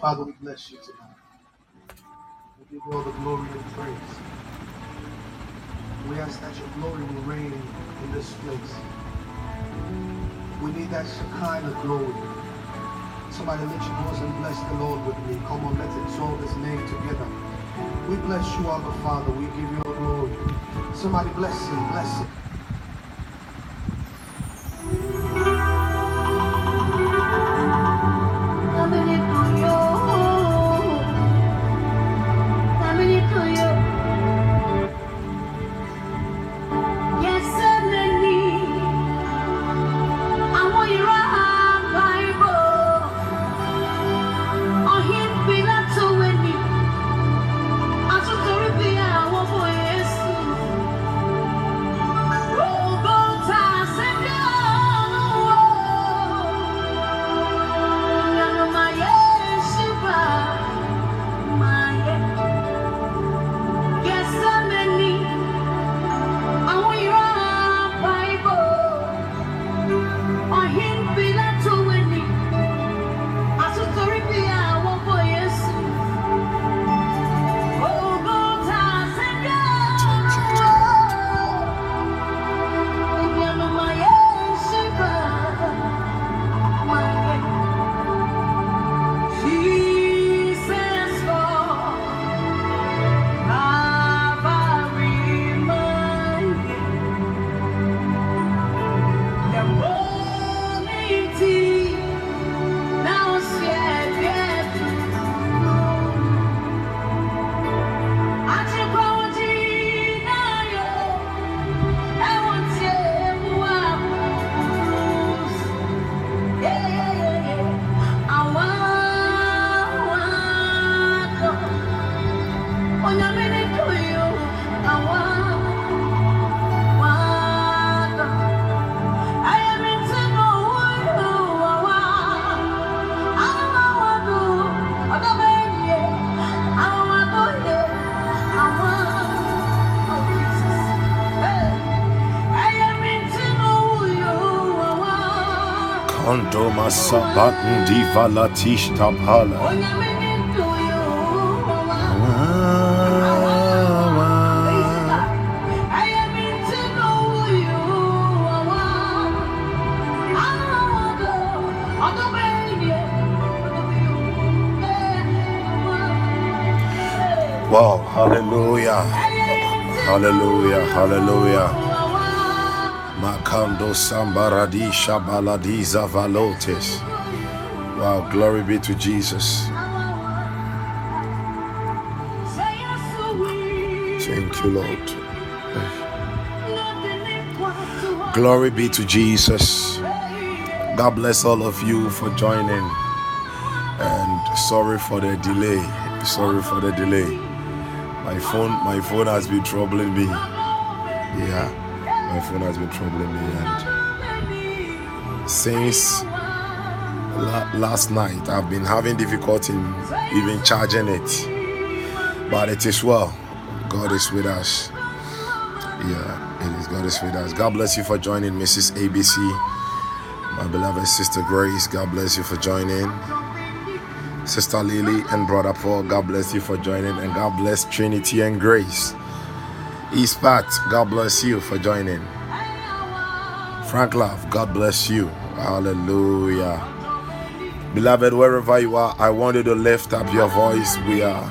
Father, we bless you tonight. We give you all the glory and praise. We ask that your glory will reign in this place. We need that kind of glory. Somebody lift your voice and bless the Lord with me. Come on, let's exalt his name together. We bless you, Abba Father. We give you all glory. Somebody bless him, bless him. Kondo masabatn divalatish tapala. Wow, hallelujah. Hallelujah, hallelujah. Zavalotes. Wow, glory be to Jesus. Thank you, Lord. Glory be to Jesus. God bless all of you for joining. And sorry for the delay. Sorry for the delay. My phone, my phone has been troubling me. Yeah, my phone has been troubling me, and since la- last night, I've been having difficulty even charging it. But it is well. God is with us. Yeah, it is God is with us. God bless you for joining, Mrs. ABC, my beloved sister Grace. God bless you for joining. Sister Lily and Brother Paul, God bless you for joining, and God bless Trinity and Grace. East Pat, God bless you for joining. Frank Love, God bless you. Hallelujah. Beloved, wherever you are, I want you to lift up your voice. We are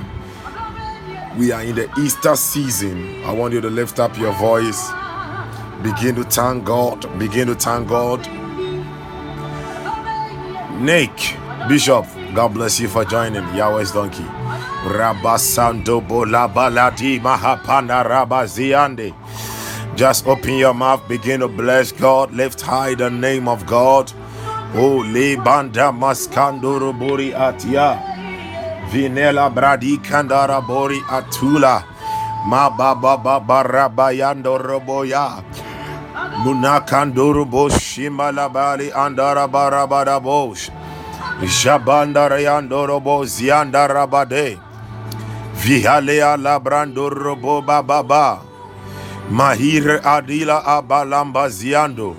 we are in the Easter season. I want you to lift up your voice. Begin to thank God. Begin to thank God. Nick, Bishop, God bless you for joining. Yahweh's donkey. Rabasando bola baladi mahapana rabaziande. Just open your mouth, begin to bless God, lift high the name of God. Oh, lebanda maskandoro bori atia. Vinela bradi kandara bori atula. Ma baba baba rabayando roboya. Munakandoro boshimala bali andara barabada bosh. Jabanda rayando robo zianda rabade. Vihalea labrando robo baba. Mahir adila abalamba ziando.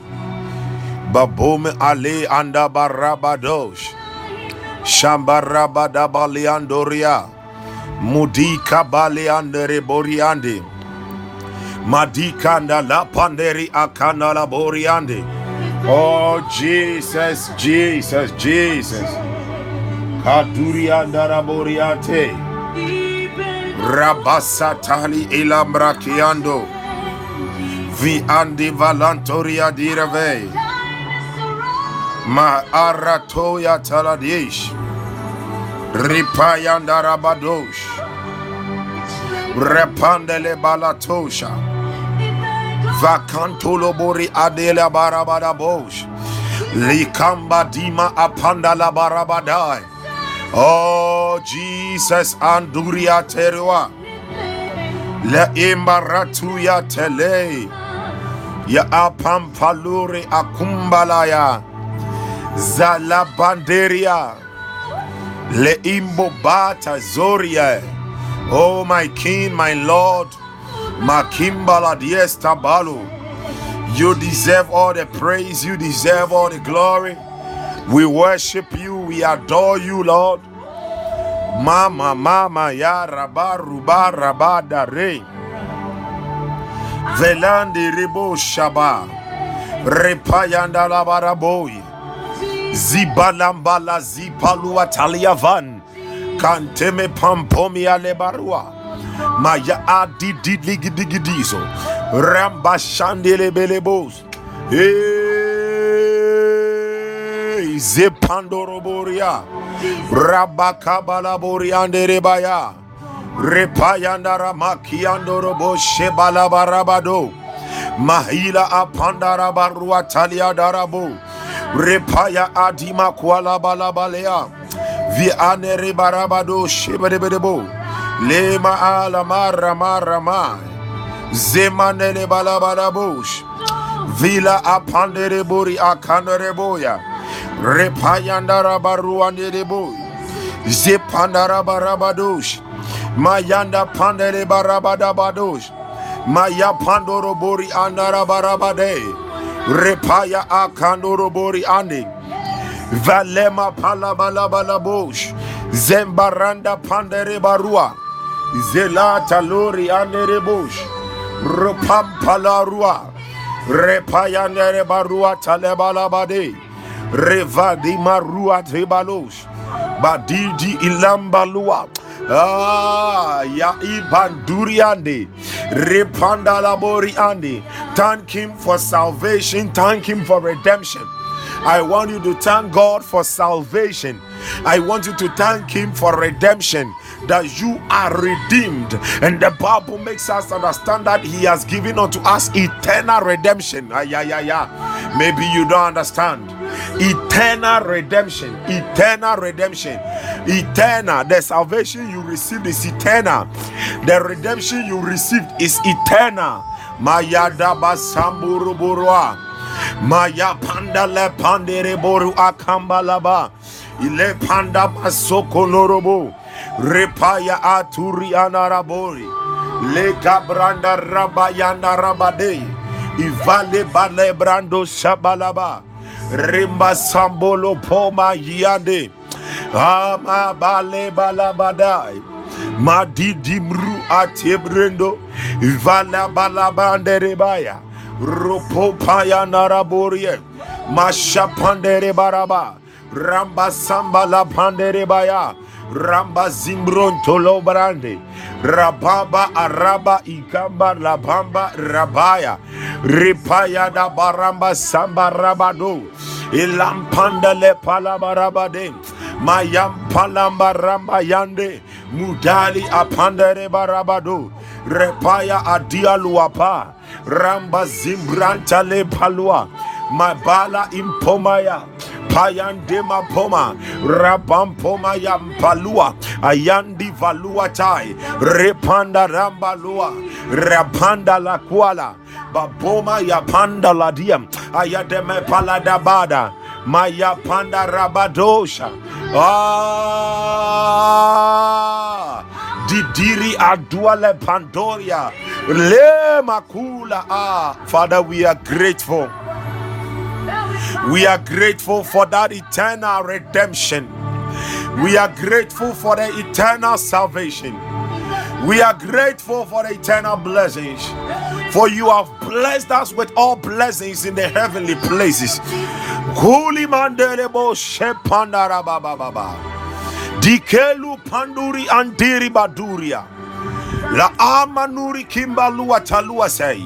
Babome ale anda barabadosh. Shambarabada baliandoria. Mudika baliandere boriande. Madikanda la panderi akana la boriande. Oh Jesus, Jesus, Jesus. Kadurianda boriate. Rabasatali ilambrakiando. Vi andi valantoria dirave. Ma aratoya taladish. Ripayanda rabadosh. Repandele balatosha. Vakantolo bori adela barabada bosh. Likamba dima apanda la barabadai. Oh Jesus anduria terua. Le imbaratuya tele. Ya apampaluri akumbalaya. Zalabanderia. Le imbobata zoria. Oh my king, my lord. Makimbala diesta balu. You deserve all the praise. You deserve all the glory. We worship you. We adore you, Lord. Mama, mama, ya raba, ruba, raba, dare. Velandi ribo shaba. Repayanda la baraboy. Zibalambala zipalua taliavan. Kanteme pampomia lebarua. Maya adi digidigidizo. Ramba shandele belebos. Hey, zepandoroboria. Rabakabala boriande rebaya. Repayanda ramakiando robo shebala barabado. Mahila apandara barua talia darabo. Repaya adima kuala balabalea. Vi anere barabado shebedebedebo. Lema ala mara mara ma. Zemanele balabarabush. Vila apandere bori akandere boya. Repayandara baruandere boy. Zepandara barabadosh. Mayanda pandere barabadabadosh. Maya pandoro bori andara barabade. Repaya akandoro bori ande. Valema palabalabalabosh. Zembaranda pandere barua. Zelata lori andere bush. Rupampalarua. Repayandere barua talebalabade. Revadi marua tebalos. Badidi ilambalua. Ah, ya ibanduriande. Repanda labori ande. Thank him for salvation. Thank him for redemption. I want you to thank God for salvation. I want you to thank Him for redemption, that you are redeemed. And the Bible makes us understand that He has given unto us eternal redemption. Ah, yeah, yeah, yeah. Maybe you don't understand. Eternal redemption, eternal redemption, eternal. The salvation you received is eternal, the redemption you received is eternal. Mayadaba Samburuburua. Maya panda le pandere boru akambalaba. Ile panda masoko norobo. Repaya aturi anarabori. Le gabranda rabayanda rabade. Ivale bale brando shabalaba. Rimba sambolo poma yande. Ama bale balabadai. Madidimru atebrendo. Ivala balabande rebaya. Ropopaya naraborie. Masha pandere baraba. Ramba samba la pandere baya. Ramba zimbron tolo brande. Rababa araba ikamba Labamba rabaya. Ripaya da baramba samba rabado. Ilampanda le palabarabade. Mayam palamba ramba yande. Mudali apandere barabado. Repaya adia luapa. Ramba zimbranta le palua. Mabala impomaya. Payandema poma. Rabampoma yampalua. Ayandi valua tai. Repanda rambalua. Rapanda la kuala. Baboma yapanda la diam. Ayademe paladabada. Maya panda rabadosha. Ah. Didiri aduale pandoria. Le makula. Ah. Father, we are grateful. We are grateful for that eternal redemption. We are grateful for the eternal salvation. We are grateful for the eternal blessings. For you have blessed us with all blessings in the heavenly places. Holy Mandelebo Shepandara Baba Baba. Dikelu Panduri Andiri Baduria. La Amanuri Kimbalua Talua Say.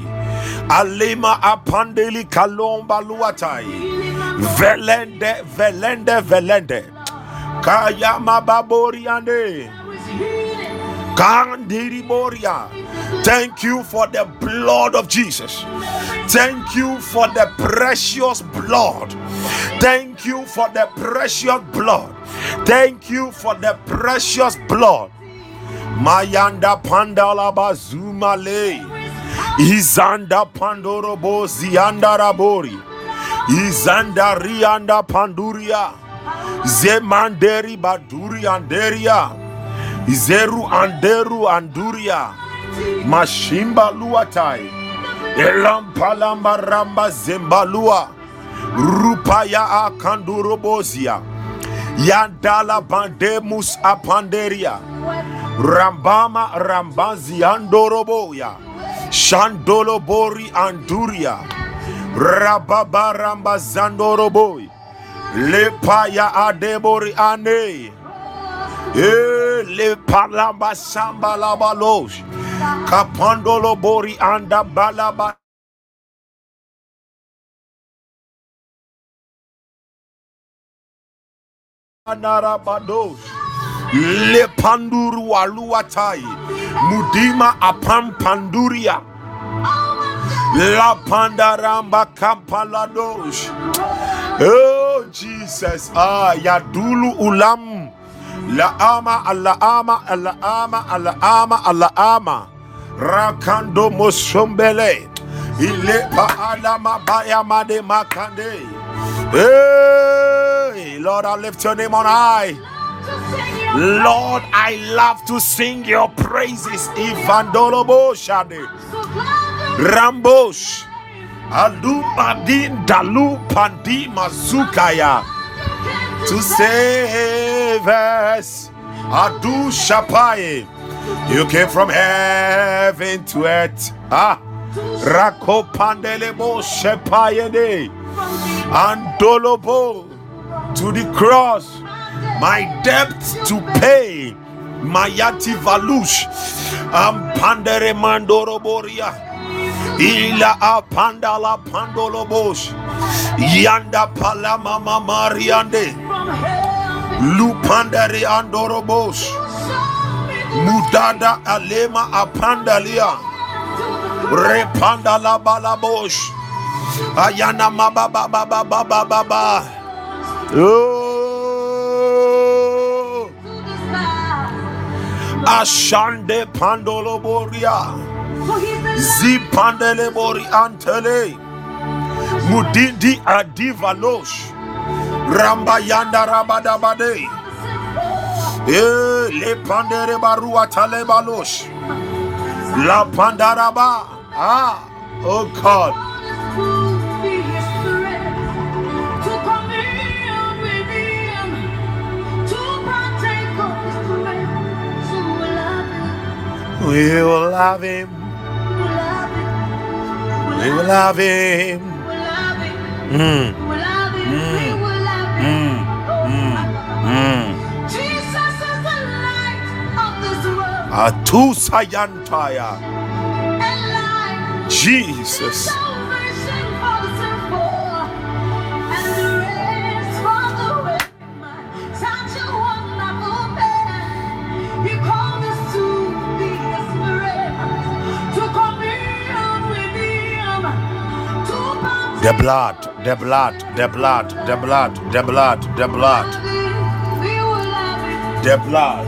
Alema Apandeli Kalomba Luatai. Velende, velende, velende. Kayama babori ande. Kandiri boria. Thank you for the blood of Jesus. Thank you for the precious blood. Thank you for the precious blood. Thank you for the precious blood. Mayanda pandala bazuma le. Izanda pandorobo zianda rabori. Izandari anda panduria. Zemanderi baduri anderia. Izeru anderu anduria. Mashimba luatai. Elampalamba ramba zembalua. Rupaya akandurobozia. Yandala bandemus apanderia. Rambama rambazi andoroboya. Shandolo bori anduria. Rababaramba Zandoroboy. Lepaya Adebori Ane. Le palamba samba labalos. Kapandolo bori anda balaba. Narabados. Le panduru. Mudima apam panduria. La pandaramba kampalados. Oh Jesus. Ah yadulu ulam. La ama alla ama alla ama alla ama alla ama. Rakando mosombele. Ile pa alama baya made makande. Hey, Lord, I lift your name on high. Lord, I love to sing your praises. Ivandolobo shade. Rambosh. Alu Madin Dalu Pandi Mazukaya. To save us. Adu Shapaye. You came from heaven to earth. Ah. Rako Pandelebo Shepaye de. Andolobo to the cross. My debt to pay. Mayati Valush. Am Pandere Mandoroboria. Ila apandala pandolo bosh. Yanda palama mamariande. Lupandari andoro bosh. Mudada alema apandalia. Repandala balabosh. Ayana mababa baba baba baba. Oh. Ashande pandolo boria. Zipandele bori antele. Mudindi adivalosh. Ramba yanda rabadabade. Eh, le pandere barua tale balosh. La pandaraba. Ah, oh God. We will love him. We will love him. We will love him. We will love him Mm. Mm. Mm. Mm. Atu sayantaya. Jesus. The blood, the blood, the blood, the blood, the blood, the blood, the blood.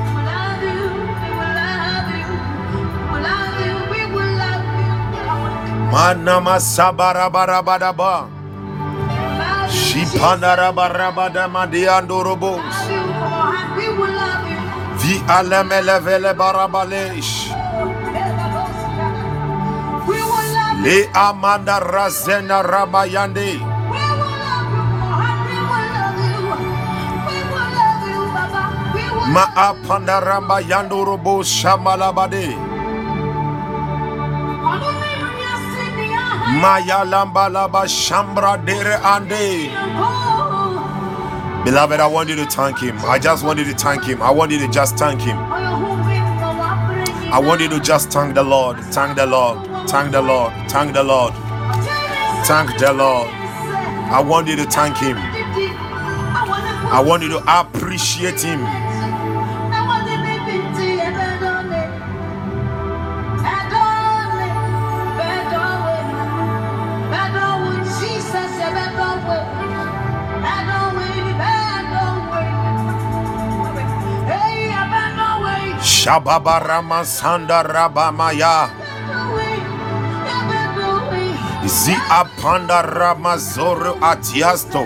Manama bara bara ba. Shipanara bara bara madiandorobos. Vi alemele vele barabalesh. Le amanda razena rabayande. Ma apandaramba yandorobo shamalabade. Maya lamba laba shambra dere ande. Beloved, I want you to thank him. I just want you to thank him. I want you to just thank him. I want you to just thank the Lord. Thank the Lord. Thank the Lord. Thank the Lord. Thank the Lord. I want you to thank him. I want you to appreciate him. Shababa Ramasanda Rabamaya. Zi apanda Ramazoro Atiasto.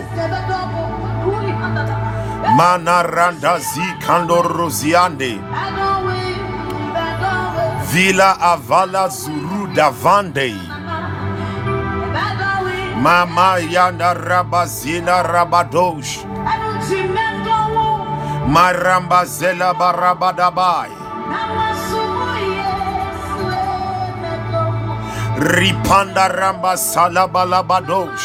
Manaranda zi kandoroziande. Villa Avala Zuru Davande. Mama Yanda Rabazina Rabadosh. Maramba Zela Barabadabai. Ripanda Ramba Salabalabadosh.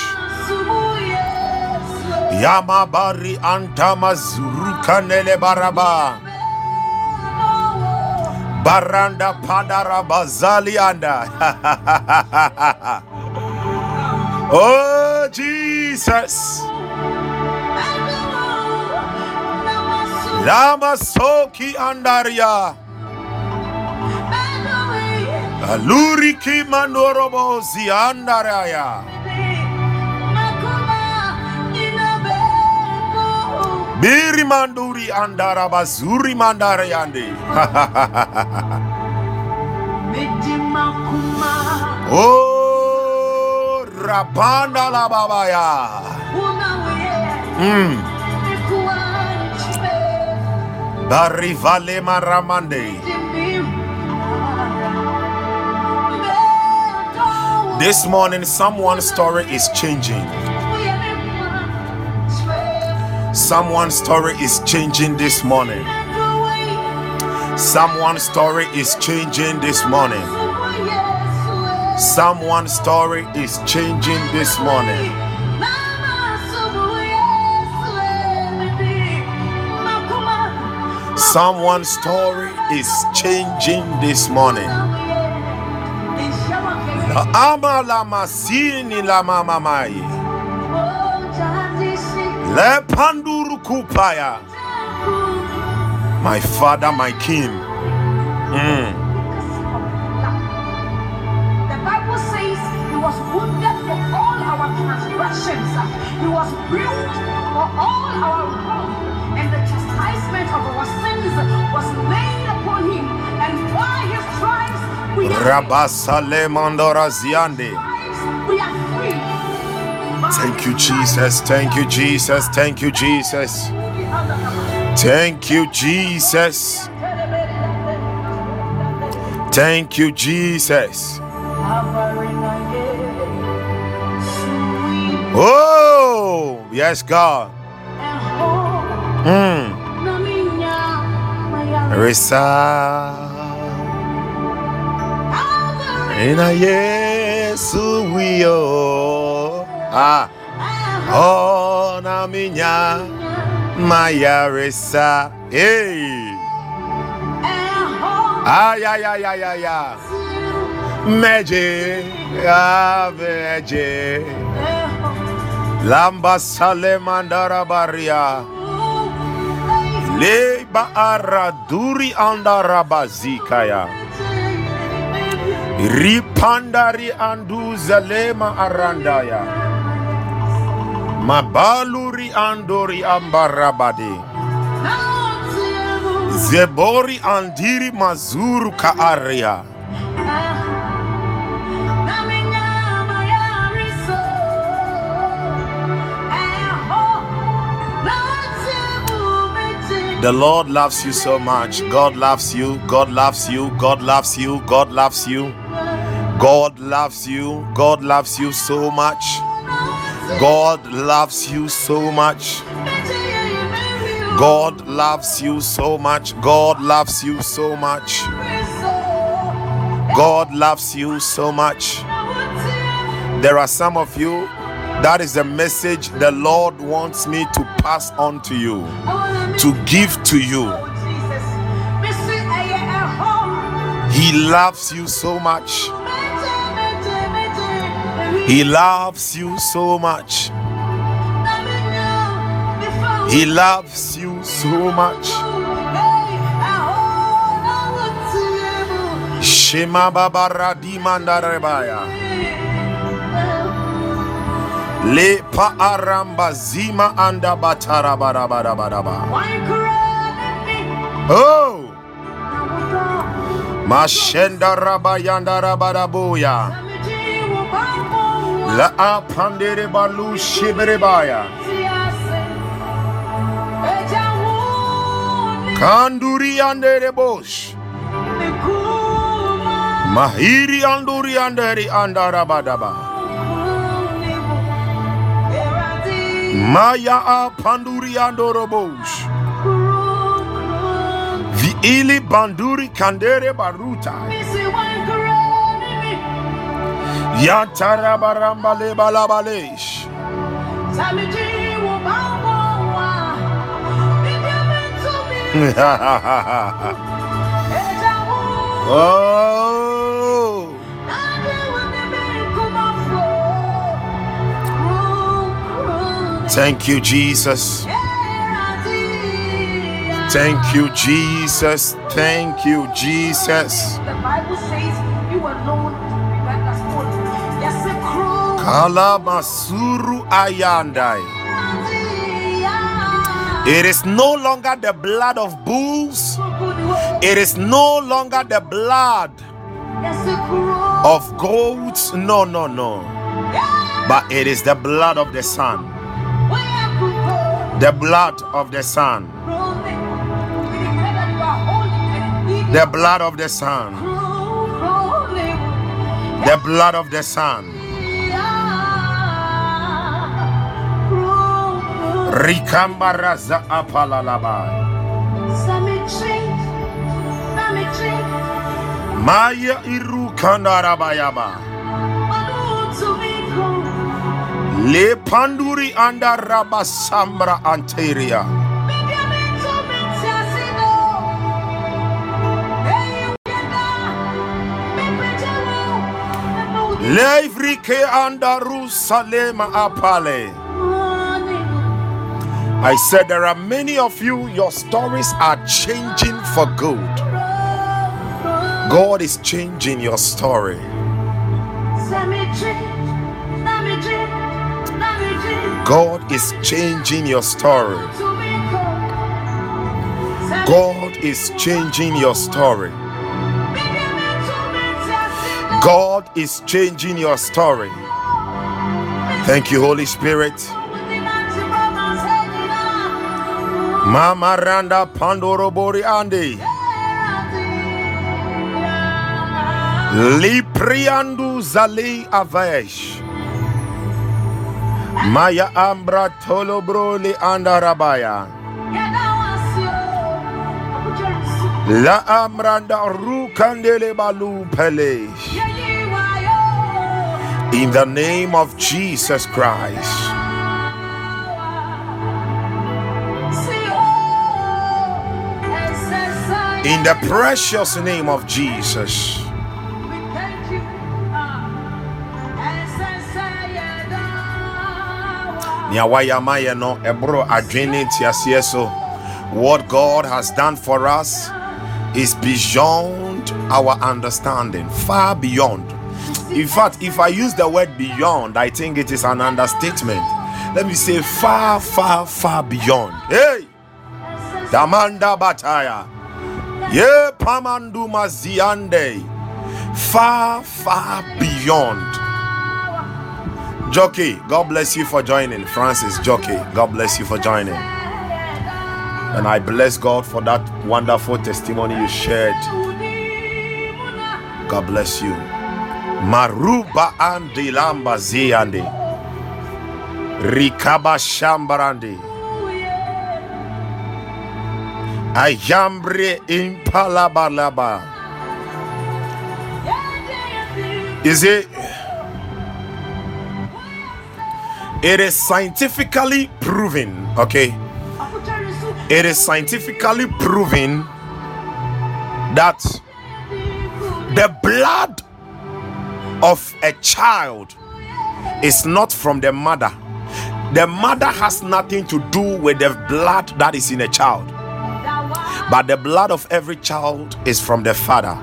Yamabari Antama Zurukanele Baraba. Baranda Padaraba Zalianda. oh Jesus. Lama Soki Andaria. Aluriki Mandorobo Ziandaraya. Biri manduri andara bazuri mandara yande. oh, rapanda la babaya. Mm. Barivale maramande. This morning, someone's story is changing. Someone's story is changing this morning. Someone's story is changing this morning. Someone's story is changing this morning. Someone's story is changing this morning. La ama la masini la mama mai. Le panduru kupaya. My father, my king. Mm. The Bible says he was wounded for all our transgressions, he was bruised for all our wrong, and the chastisement of our sins was laid we Rabasale mandora ziande. stripes we are free. Thank you, Jesus. Thank you, Jesus. Thank you, Jesus. Thank you, Jesus. Thank you, Jesus. Oh, yes, God. Mm. Risa. Ina Yesu wiyo. Ah. Oh, na minya. Maya risa. Hey. Ay, ay, ay, ay, ay, ay. Meje. Ah, meje. Lamba sale mandara baria. Leba araduri bazikaya. Ripandari andu zalema arandaya. Mabaluri andori ambarabade. Zebori andiri mazuru ka aria. The Lord loves you so much. God loves you. God loves you. God loves you. God loves you. God loves you. God loves you so much. God loves you so much. God loves you so much. God loves you so much. God loves you so much. There are some of you, that is the message the Lord wants me to pass on to you, to give to you. He loves you so much. He loves you so much. He loves you so much. Shema babara dimandarebaya. Le pa aramba zima anda batara bara bara bara. Oh, mashenda rabayanda rabarabuya. La apandere balu shiberebaya. Kanduri andere bosh. Mahiri anduri anderi andarabadaba. Maya apanduri andorobosh. Viili banduri kandere baruta. Oh. Thank you, Jesus. Thank you, Jesus. Thank you, Jesus. The Bible says crow. Kalamasuru ayandai. It is no longer the blood of bulls. It is no longer the blood of goats. No, no, no. But it is the blood of the Son. The blood of the Son. The blood of the Son. The blood of the Son. Rikambaraza apalalaba. Maya iru kandarabayaba. Le panduri anda rabasambra anteria. Levrike anda rusalema apale. I said there are many of you, your stories are changing for good. God is changing your story. God is changing your story. God is changing your story. God is changing your story. Thank you, Holy Spirit. Mama Randa Pandoro Bori Lipriandu Zali Avesh. Maya Ambra Tolobroli Andarabaya. La Amranda Rukandele Balu Pelesh. Oh. In the name of Jesus Christ. In the precious name of Jesus. Nea wayɛ ama yɛ no ɛboro adwene nteaseɛ so what god has done for us is beyond our understanding far beyond. In fact if i use the word beyond i think it is an understatement. Let me say far far far beyond. Hey! Damanda bataya ye pamandu maziande far far beyond Jockey, God bless you for joining. Francis Jockey, God bless you for joining. And I bless God for that wonderful testimony you shared. God bless you. Maruba andi lamba ziande. Rikaba shambarandi. Ayambre impalabalaba. Is it? It is scientifically proven, okay? It is scientifically proven that the blood of a child is not from the mother. The mother has nothing to do with the blood that is in a child, but the blood of every child is from the father.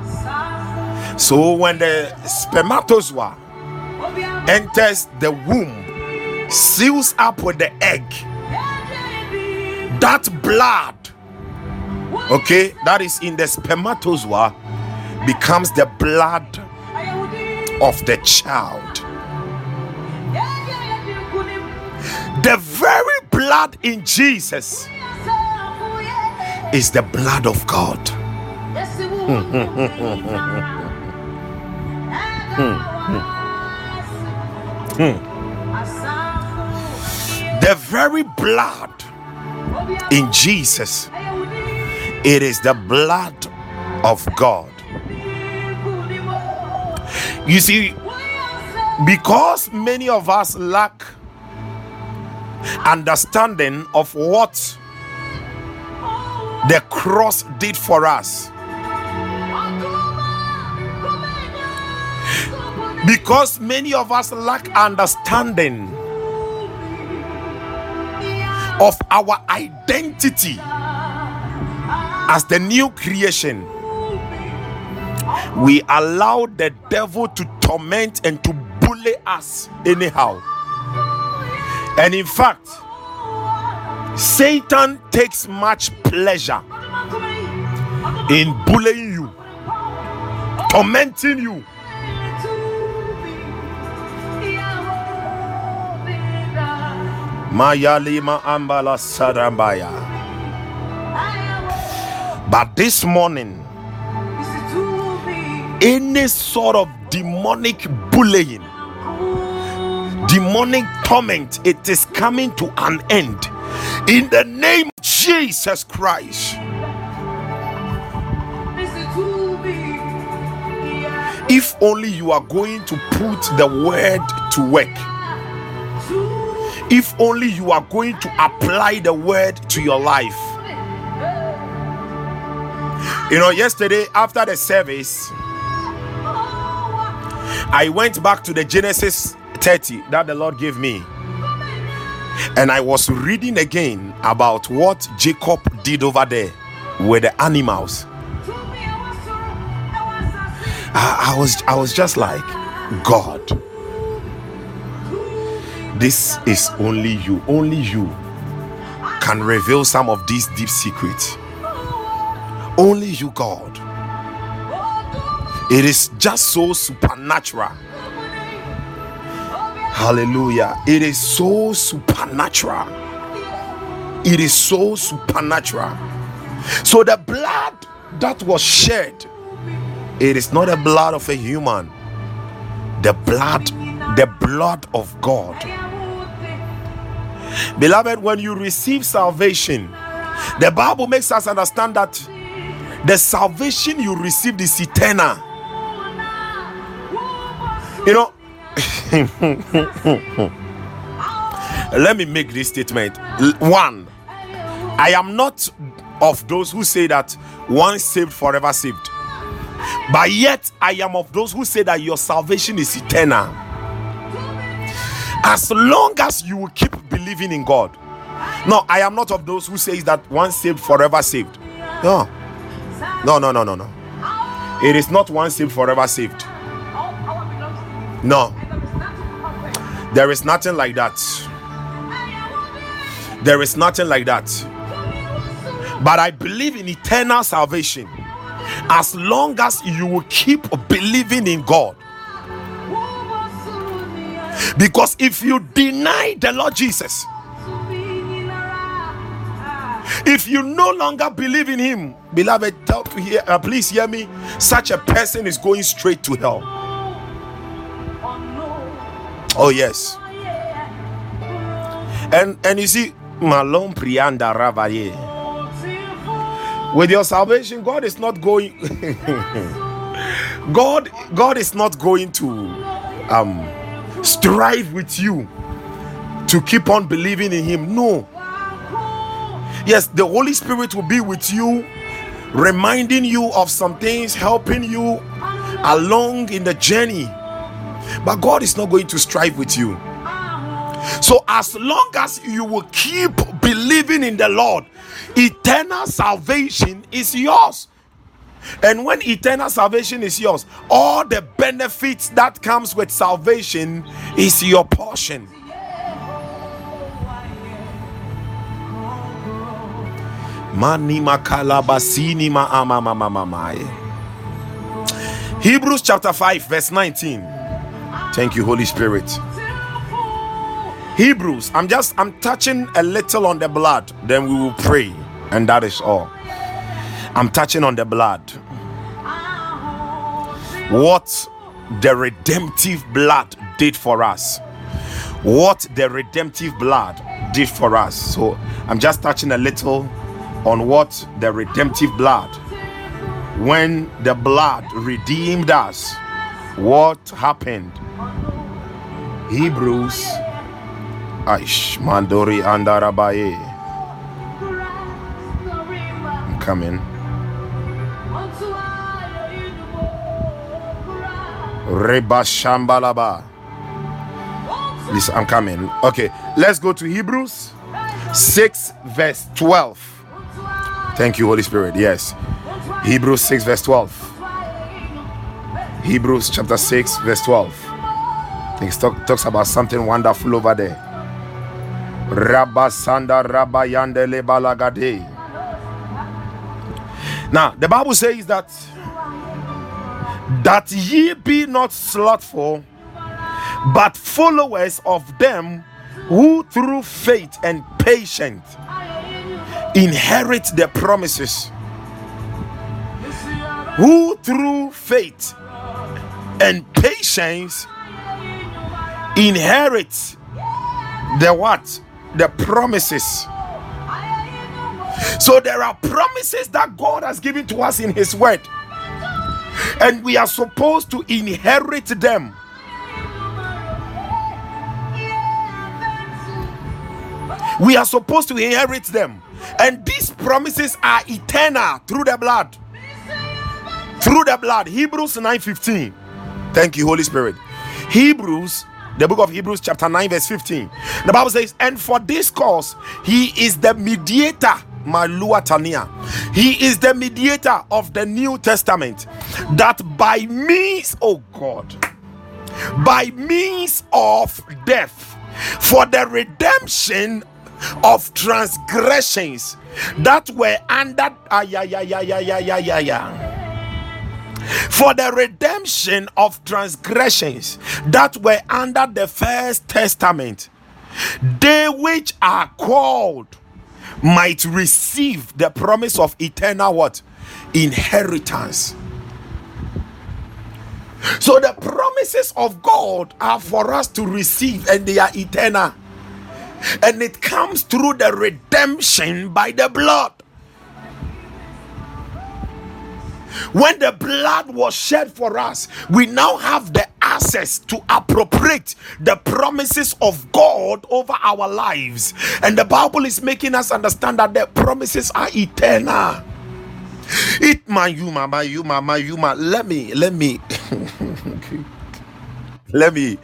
So when the spermatozoa enters the womb, seals up with the egg, that blood, okay, that is in the spermatozoa becomes the blood of the child. The very blood in Jesus is the blood of God. Hmm. Hmm. Hmm. The very blood in Jesus, it is the blood of God. You see, because many of us lack understanding of what the cross did for us, because many of us lack understanding of our identity as the new creation we allow the devil to torment and to bully us anyhow. And in fact, Satan takes much pleasure in bullying you, tormenting you. Ambala. But this morning, any sort of demonic bullying, demonic torment, it is coming to an end in the name of Jesus Christ. If only you are going to put the word to work, if only you are going to apply the word to your life. You know, yesterday after the service, I went back to the Genesis 30 that the Lord gave me. And I was reading again about what Jacob did over there with the animals. I, I was I was just like, God, this is only you, only you can reveal some of these deep secrets. Only you, God. It is just so supernatural. Hallelujah. It is so supernatural. It is so supernatural. So the blood that was shed, it is not the blood of a human. The blood, the blood of God. Beloved, when you receive salvation, the Bible makes us understand that the salvation you received is eternal. You know, let me make this statement. One, I am not of those who say that once saved, forever saved. But yet, I am of those who say that your salvation is eternal. As long as you will keep believing in God. No, I am not of those who says that once saved, forever saved. No. No, no, no, no, no. It is not once saved, forever saved. No. There is nothing like that. There is nothing like that. But I believe in eternal salvation as long as you will keep believing in God. Because if you deny the Lord Jesus, if you no longer believe in Him, beloved, tell, hear, uh, please hear me. Such a person is going straight to hell. Oh yes. And and you see, Malon Prianda Ravaye. with your salvation, God is not going. God, God is not going to um strive with you to keep on believing in Him. No. Yes, the Holy Spirit will be with you, reminding you of some things, helping you along in the journey. But God is not going to strive with you. So, as long as you will keep believing in the Lord, eternal salvation is yours. And when eternal salvation is yours, all the benefits that comes with salvation is your portion. Hebrews chapter 5 verse 19. Thank you Holy Spirit. Hebrews, I'm just I'm touching a little on the blood, then we will pray and that is all. I'm touching on the blood. What the redemptive blood did for us. What the redemptive blood did for us. So I'm just touching a little on what the redemptive blood, when the blood redeemed us, what happened? Hebrews, Aish, Mandori Andarabaye. I'm coming. Reba Shambalaba. Listen, I'm coming. Okay, let's go to Hebrews 6, verse 12. Thank you, Holy Spirit. Yes. Hebrews 6, verse 12. Hebrews chapter 6, verse 12. It talk, talks about something wonderful over there. Rabasanda Rabayandele Balagade. Now, the Bible says that that ye be not slothful, but followers of them who through faith and patience inherit the promises who through faith and patience inherit the what? The promises. So there are promises that god has given to us in his word. And we are supposed to inherit them. We are supposed to inherit them. And these promises are eternal through the blood. Through the blood. Hebrews 9:15 thank you holy spirit. Hebrews the book of Hebrews, chapter 9, verse 15. The Bible says, And for this cause, he is the mediator Maluatania. He is the mediator of the New Testament. That by means, oh God, by means of death, for the redemption of transgressions that were under. Ah, yeah, yeah, yeah, yeah, yeah, yeah, yeah for the redemption of transgressions that were under the first testament they which are called might receive the promise of eternal what? Inheritance. So the promises of god are for us to receive and they are eternal. And it comes through the redemption by the blood. When the blood was shed for us, we now have the access to appropriate the promises of God over our lives. And the Bible is making us understand that the promises are eternal. It my you mama you mama you ma let me let me. Let me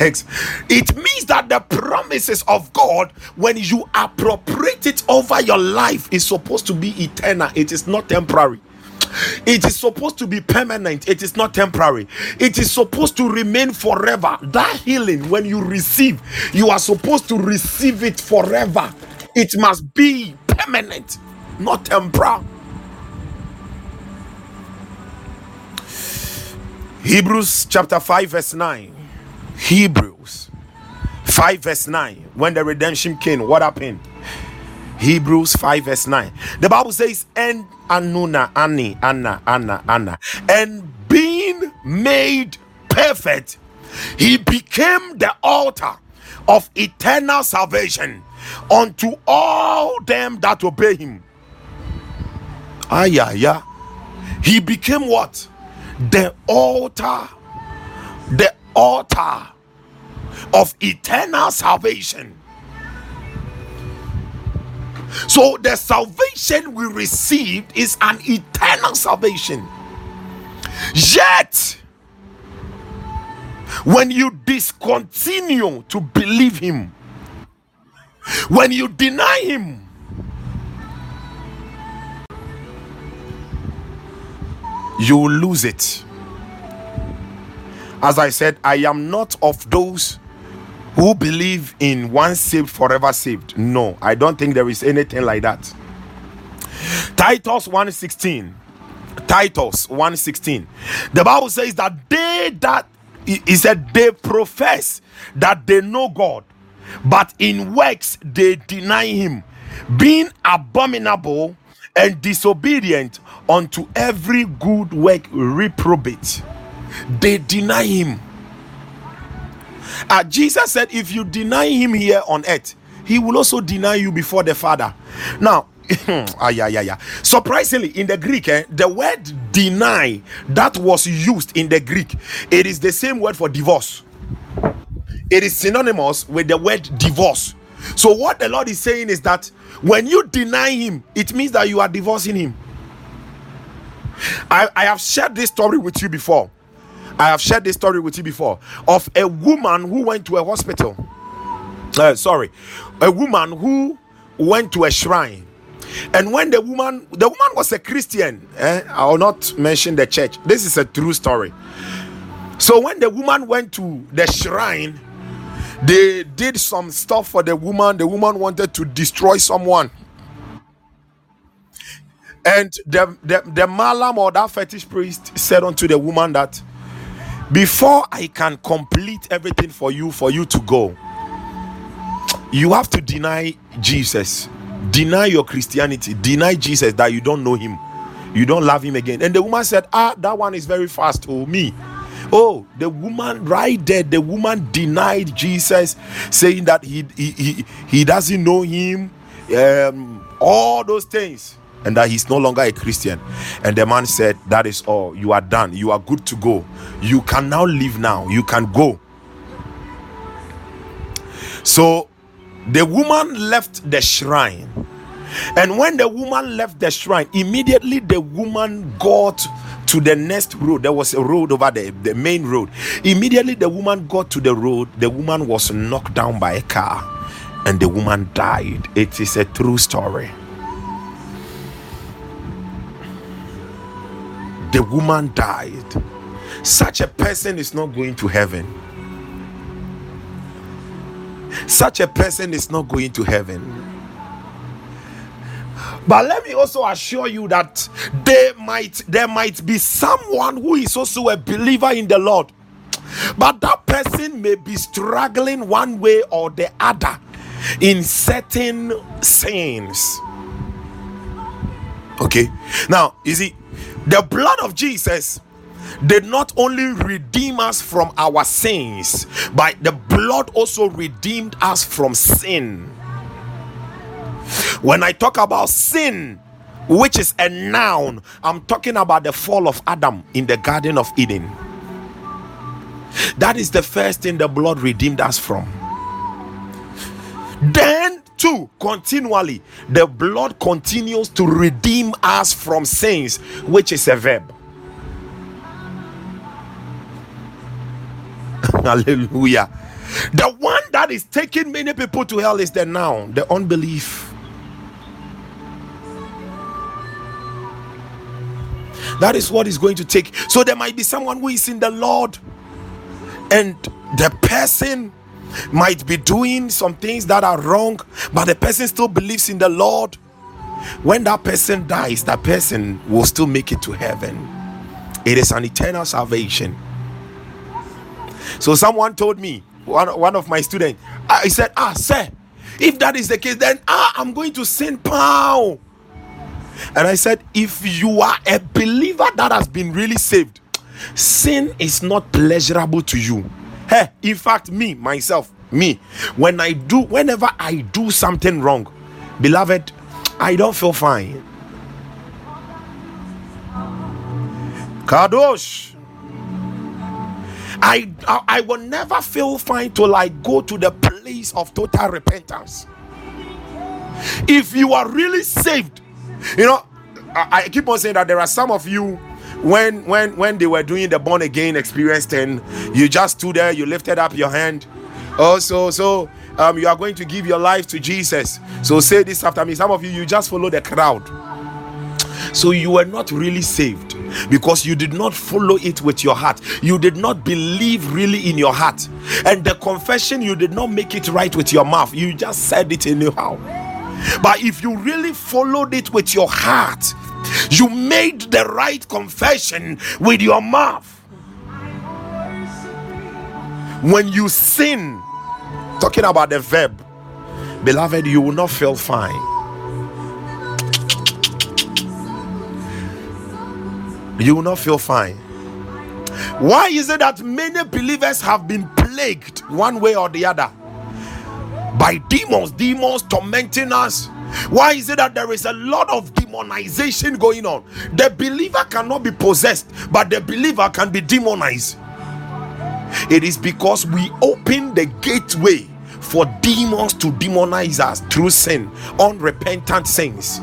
it means that the promises of god when you appropriate it over your life is supposed to be eternal. It is not temporary it is supposed to be permanent it is not temporary it is supposed to remain forever that healing when you receive you are supposed to receive it forever it must be permanent not temporal Hebrews chapter 5, verse 9. Hebrews 5, verse 9. When the redemption came, what happened? Hebrews 5, verse 9. The Bible says, And Anuna, Anni, Anna, Anna, Anna, and being made perfect, he became the altar of eternal salvation unto all them that obey him. Ah, yeah, yeah. He became what? The altar, the altar of eternal salvation. So, the salvation we received is an eternal salvation. Yet, when you discontinue to believe Him, when you deny Him, you lose it. As I said, I am not of those who believe in once saved, forever saved. No, I don't think there is anything like that. Titus 1:16. Titus 1:16. The Bible says that they that he said they profess that they know God, but in works they deny him, being abominable and disobedient unto every good work reprobate. They deny him. Uh, Jesus said, if you deny him here on earth, he will also deny you before the Father. Now, ah, yeah, yeah, yeah. Surprisingly, in the Greek, eh, the word deny that was used in the Greek, it is the same word for divorce. It is synonymous with the word divorce. So, what the Lord is saying is that when you deny Him, it means that you are divorcing Him. I, I have shared this story with you before. I have shared this story with you before of a woman who went to a hospital. Uh, sorry, a woman who went to a shrine. And when the woman, the woman was a Christian, eh? I will not mention the church. This is a true story. So when the woman went to the shrine, they did some stuff for the woman. The woman wanted to destroy someone. And the, the, the malam or that fetish priest said unto the woman that before I can complete everything for you, for you to go, you have to deny Jesus, deny your Christianity, deny Jesus that you don't know him, you don't love him again. And the woman said, Ah, that one is very fast. Oh, me. Oh, the woman right there, the woman denied Jesus, saying that he he he, he doesn't know him, um, all those things and that he's no longer a Christian. And the man said, That is all. You are done. You are good to go. You can now leave now. You can go. So the woman left the shrine. And when the woman left the shrine, immediately the woman got to the next road. There was a road over there, the main road. Immediately the woman got to the road, the woman was knocked down by a car and the woman died. It is a true story. The woman died. Such a person is not going to heaven. Such a person is not going to heaven. But let me also assure you that there might there might be someone who is also a believer in the Lord. But that person may be struggling one way or the other in certain sins. Okay. Now, you see, the blood of Jesus did not only redeem us from our sins, but the blood also redeemed us from sin. When I talk about sin, which is a noun, I'm talking about the fall of Adam in the Garden of Eden. That is the first thing the blood redeemed us from. Then Two, continually, the blood continues to redeem us from sins, which is a verb. Hallelujah. The one that is taking many people to hell is the noun, the unbelief. That is what is going to take. So there might be someone who is in the Lord, and the person might be doing some things that are wrong, but the person still believes in the Lord. When that person dies, that person will still make it to heaven. It is an eternal salvation. So someone told me, one, one of my students, I said, Ah, sir, if that is the case, then ah, I'm going to sin pow. And I said, if you are a believer that has been really saved, sin is not pleasurable to you Hey, in fact, me, myself, me, when I do, whenever I do something wrong, beloved, I don't feel fine. Kadosh. I, I I will never feel fine till I go to the place of total repentance. If you are really saved, you know, I, I keep on saying that there are some of you when when when they were doing the born again experience, then you just stood there, you lifted up your hand. Also, so um, you are going to give your life to Jesus. So say this after me. Some of you, you just follow the crowd. So you were not really saved because you did not follow it with your heart. You did not believe really in your heart. And the confession, you did not make it right with your mouth. You just said it anyhow. But if you really followed it with your heart, you made the right confession with your mouth. When you sin, talking about the verb, beloved, you will not feel fine. You will not feel fine. Why is it that many believers have been plagued one way or the other by demons, demons tormenting us? Why is it that there is a lot of demonization going on? The believer cannot be possessed, but the believer can be demonized. It is because we open the gateway for demons to demonize us through sin, unrepentant sins.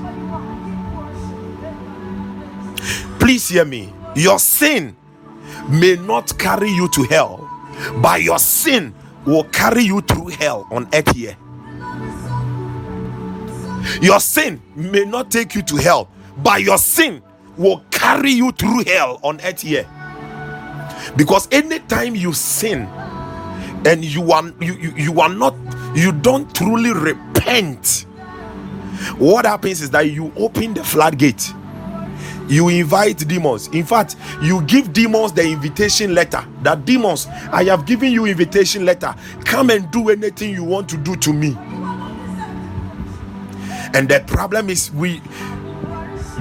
Please hear me. Your sin may not carry you to hell, but your sin will carry you through hell on earth here. Your sin may not take you to hell, but your sin will carry you through hell on earth here. Because anytime you sin and you are you, you, you are not you don't truly repent, what happens is that you open the floodgate. You invite demons. In fact you give demons the invitation letter. That demons i have given you invitation letter. Come and do anything you want to do to me and the problem is we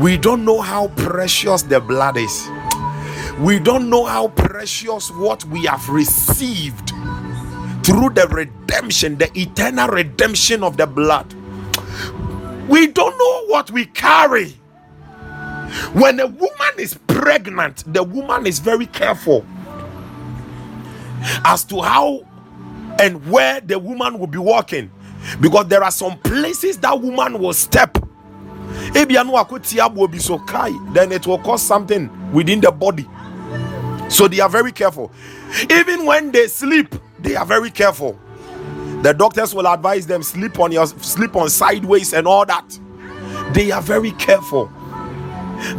we don't know how precious the blood is. We don't know how precious what we have received through the redemption the eternal redemption of the blood. We don't know what we carry. When a woman is pregnant, the woman is very careful as to how and where the woman will be walking because there are some places that woman will step. Then it will cause something within the body. So they are very careful. Even when they sleep, they are very careful. The doctors will advise them sleep on your sleep on sideways and all that. They are very careful.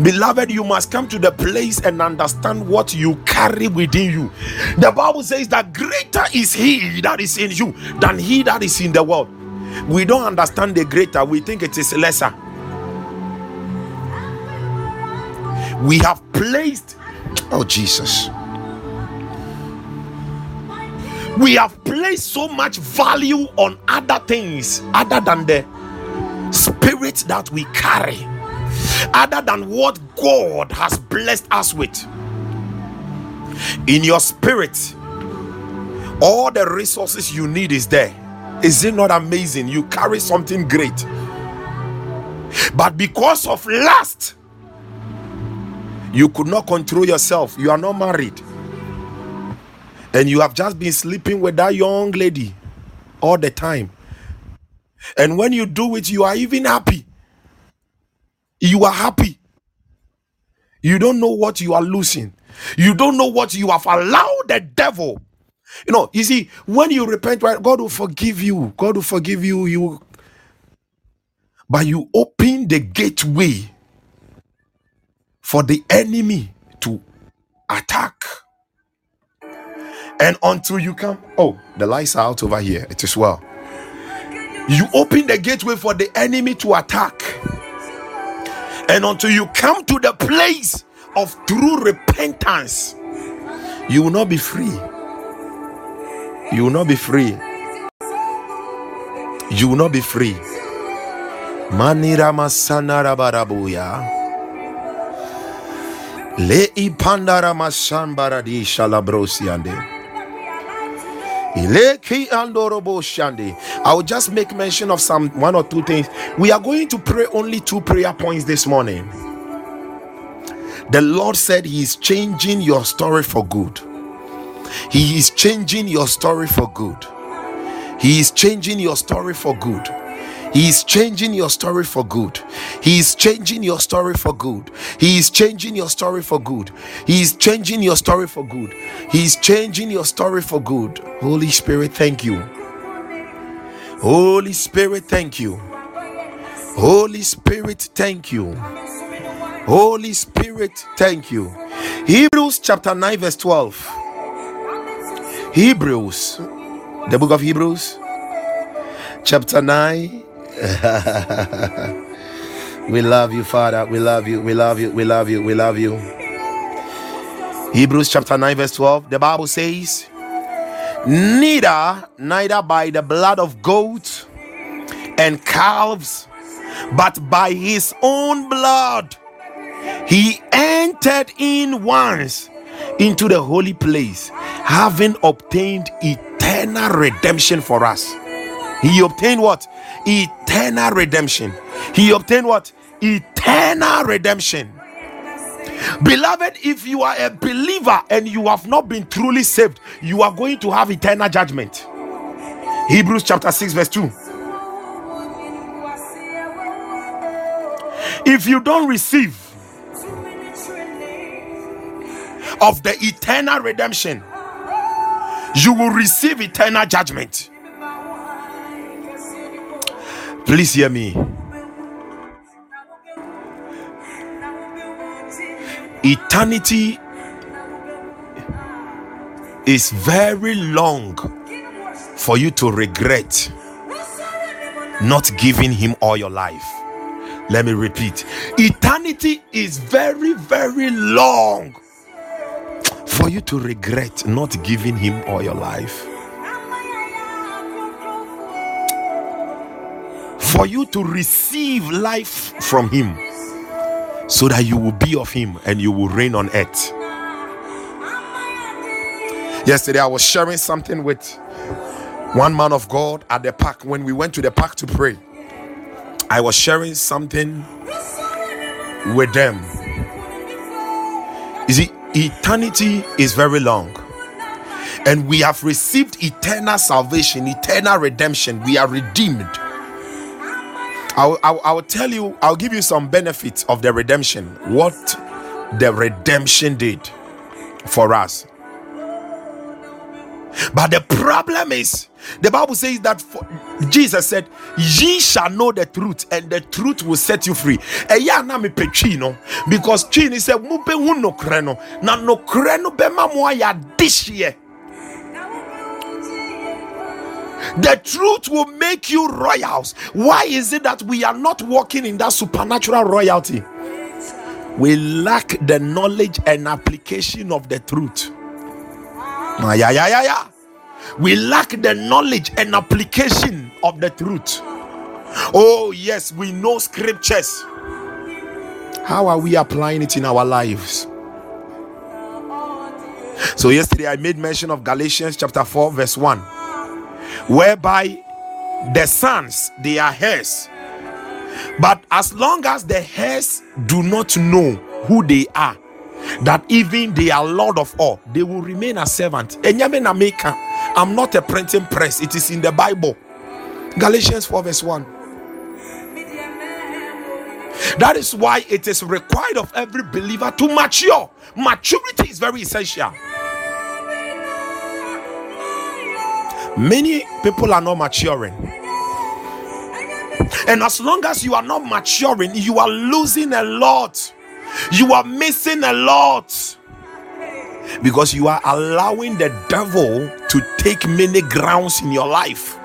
Beloved, you must come to the place and understand what you carry within you. The Bible says that greater is He that is in you than He that is in the world. We don't understand the greater, we think it is lesser. We have placed, oh Jesus, we have placed so much value on other things other than the spirit that we carry other than what God has blessed us with. In your spirit, all the resources you need is there. Is it not amazing? You carry something great. But because of lust, you could not control yourself. You are not married. And you have just been sleeping with that young lady all the time. And when you do it, you are even happy you are happy. You don't know what you are losing. You don't know what you have allowed the devil. You know, you see, when you repent, right, God will forgive you. God will forgive you. You, but you open the gateway for the enemy to attack. And until you come, oh, the lights are out over here. It is well. You open the gateway for the enemy to attack. And until you come to the place of true repentance, you will not be free. You will not be free. You will not be free. Manira masanara barabuya. Le ipandara masan baradi shalabrosiande. I will just make mention of some one or two things. We are going to pray only two prayer points this morning. The Lord said He is changing your story for good. He is changing your story for good. He is changing your story for good. He is changing your story for good. He is changing your story for good. He is changing your story for good. He is changing your story for good. He is changing your story for good. Holy Spirit, thank you. Holy Spirit, thank you. Holy Spirit, thank you. Holy Spirit, thank you. Hebrews chapter 9, verse 12. Hebrews, the book of Hebrews, chapter 9. we love you, Father. We love you. We love you. We love you. We love you. Hebrews chapter 9, verse 12. The Bible says, Neither, neither by the blood of goats and calves, but by his own blood, he entered in once into the holy place, having obtained eternal redemption for us. He obtained what? Eternal redemption. He obtained what? Eternal redemption. Beloved, if you are a believer and you have not been truly saved, you are going to have eternal judgment. Hebrews chapter 6, verse 2. If you don't receive of the eternal redemption, you will receive eternal judgment. Please hear me. Eternity is very long for you to regret not giving him all your life. Let me repeat eternity is very, very long for you to regret not giving him all your life. For you to receive life from him so that you will be of him and you will reign on earth. Yesterday, I was sharing something with one man of God at the park when we went to the park to pray. I was sharing something with them. You see, eternity is very long, and we have received eternal salvation, eternal redemption. We are redeemed. I'll, I'll, tell you, I'll give you some benefits of the redemption, what the redemption did for us. But the problem is, the Bible says that for, Jesus said, Ye shall know the truth, and the truth will set you free. Eya na me petwi no, because chini said, Mube hu no kreno, na no kreno be mo ya this. The truth will make you royals. Why is it that we are not walking in that supernatural royalty? We lack the knowledge and application of the truth. We lack the knowledge and application of the truth. Oh, yes, we know scriptures. How are we applying it in our lives? So, yesterday I made mention of Galatians chapter 4, verse 1 whereby the sons they are heirs but as long as the heirs do not know who they are that even they are lord of all they will remain a servant i'm not a printing press. It is in the bible. Galatians 4 verse 1 that is why it is required of every believer to mature. Maturity is very essential. Many people are not maturing. And as long as you are not maturing, you are losing a lot. You are missing a lot. Because you are allowing the devil to take many grounds in your life.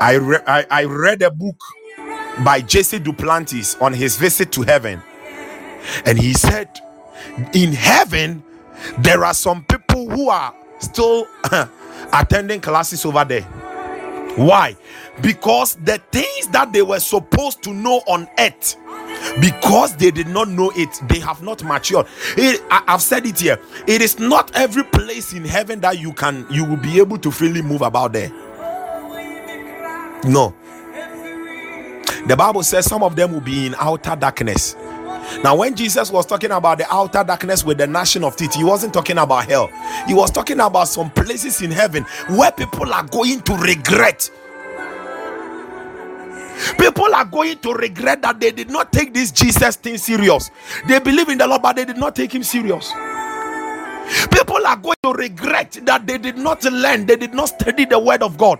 I, re- I, I read a book by Jesse Duplantis on his visit to heaven. And he said, in heaven, there are some people who are still attending classes over there. Why? Because the things that they were supposed to know on earth, because they did not know it, they have not matured. It, I, have said it here. It is not every place in heaven that you can you will be able to freely move about there. No. The Bible says some of them will be in outer darkness. Now, when Jesus was talking about the outer darkness with the gnashing of teeth, he wasn't talking about hell. He was talking about some places in heaven where people are going to regret. People are going to regret that they did not take this Jesus thing serious. They believe in the Lord, but they did not take him serious. People are going to regret that they did not learn, they did not study the word of God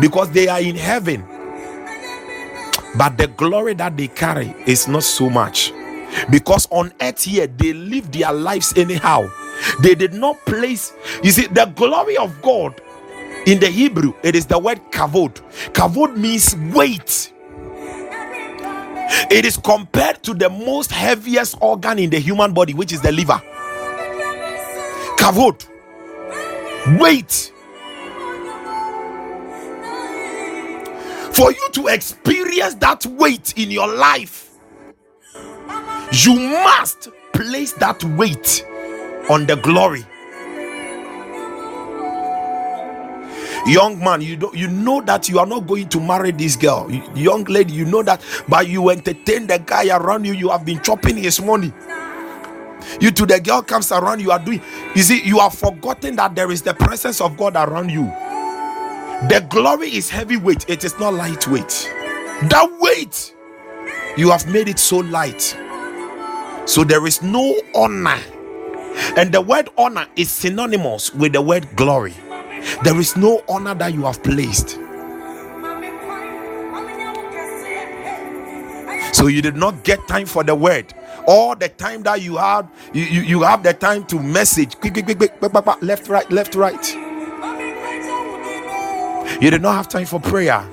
because they are in heaven but the glory that they carry is not so much. Because on earth here they live their lives anyhow. They did not place you see the glory of god in the hebrew it is the word kavod. Kavod means weight. It is compared to the most heaviest organ in the human body which is the liver. Kavod. Weight for you to experience that weight in your life, you must place that weight on the glory. Young man, you don't you know that you are not going to marry this girl. Young lady, you know that, but you entertain the guy around you, you have been chopping his money. You to the girl comes around, you are doing, you see, you have forgotten that there is the presence of God around you. The glory is heavyweight, it is not lightweight. That weight, you have made it so light. So there is no honor. And the word honor is synonymous with the word glory. There is no honor that you have placed. So you did not get time for the word. All the time that you have, you, you, you have the time to message. Quick, quick, quick, quick, left, right, left, right. You did not have time for prayer.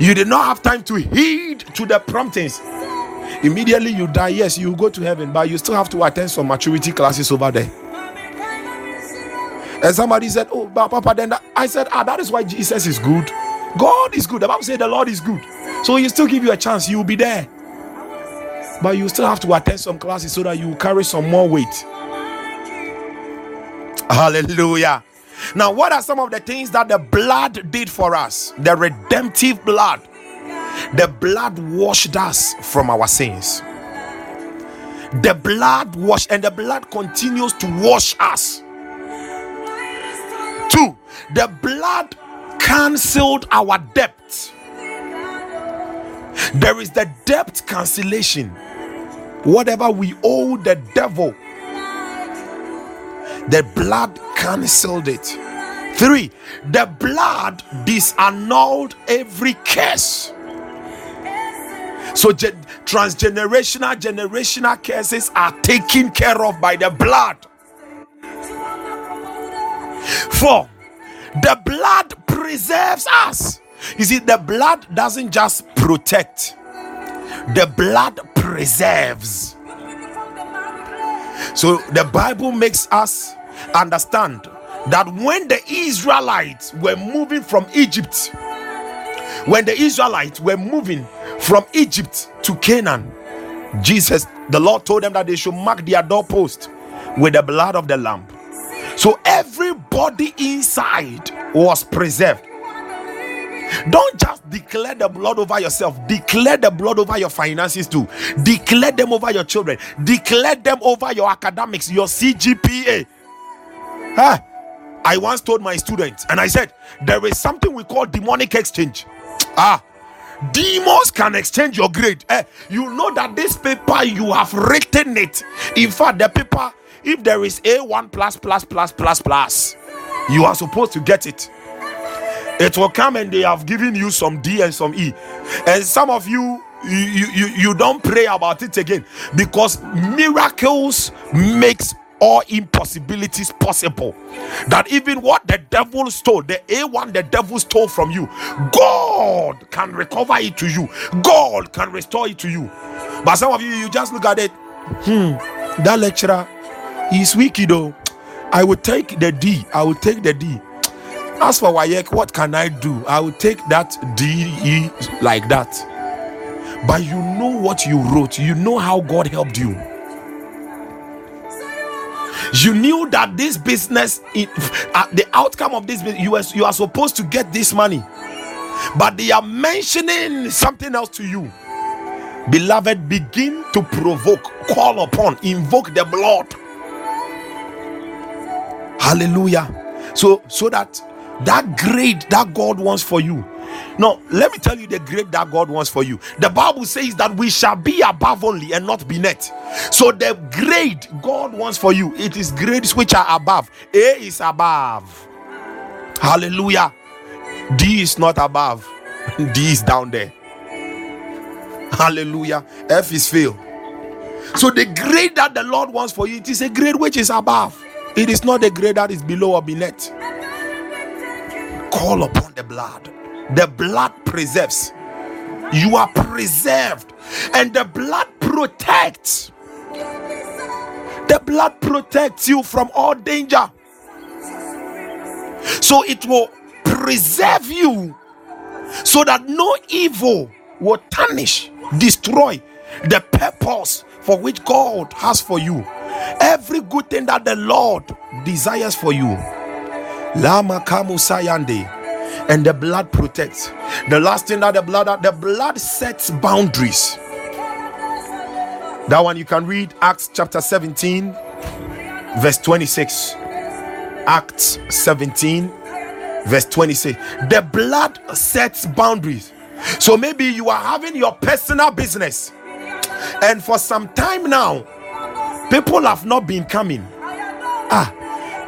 You did not have time to heed to the promptings. Immediately you die, yes, you go to heaven, but you still have to attend some maturity classes over there. And somebody said, Oh, Papa, then I said, Ah, that is why Jesus is good. God is good. The Bible said the Lord is good. So he still give you a chance, you will be there. But you still have to attend some classes so that you carry some more weight. Hallelujah. Now, what are some of the things that the blood did for us? The redemptive blood. The blood washed us from our sins. The blood washed, and the blood continues to wash us. Two, the blood cancelled our debt. There is the debt cancellation. Whatever we owe the devil, the blood cancelled it. Three, the blood disannulled every curse. So, ge- transgenerational, generational curses are taken care of by the blood. Four, the blood preserves us. You see, the blood doesn't just protect, the blood preserves. So, the Bible makes us understand that when the Israelites were moving from Egypt, when the Israelites were moving from Egypt to Canaan, Jesus, the Lord told them that they should mark their doorpost with the blood of the lamb. So everybody inside was preserved. Don't just declare the blood over yourself, declare the blood over your finances too. Declare them over your children, declare them over your academics, your CGPA. Huh? I once told my students, and I said, there is something we call demonic exchange. Ah, demons can exchange your grade. Eh, you know that this paper you have written it. In fact, the paper, if there is A1 plus plus plus plus plus, you are supposed to get it. It will come and they have given you some D and some E. And some of you you, you, you don't pray about it again because miracles makes all impossibilities possible. That even what the devil stole, the A1 the devil stole from you, God can recover it to you. God can restore it to you. But some of you, you just look at it. Hmm, that lecturer is wicked though. I will take the D. I will take the D. As for WAEC, what can I do? I will take that D E like that. But you know what you wrote. You know how God helped you you knew that this business uh, the outcome of this you are, you are supposed to get this money but they are mentioning something else to you. Beloved, begin to provoke, call upon, invoke the blood. Hallelujah. So, so that that grade that God wants for you. Now, let me tell you the grade that God wants for you. The Bible says that we shall be above only and not beneath. So, the grade God wants for you, it is grades which are above. A is above. Hallelujah. D is not above, D is down there. Hallelujah. F is fail. So the grade that the Lord wants for you, it is a grade which is above. It is not a grade that is below or beneath. Call upon the blood. The blood preserves. You are preserved, and the blood protects. The blood protects you from all danger. So it will preserve you so that no evil will tarnish, destroy the purpose for which God has for you. Every good thing that the Lord desires for you. Lama Kamu Sayande. And the blood protects. The last thing that the blood the blood sets boundaries. That one you can read Acts chapter 17, verse 26. Acts 17, verse 26 the blood sets boundaries so maybe you are having your personal business and for some time now people have not been coming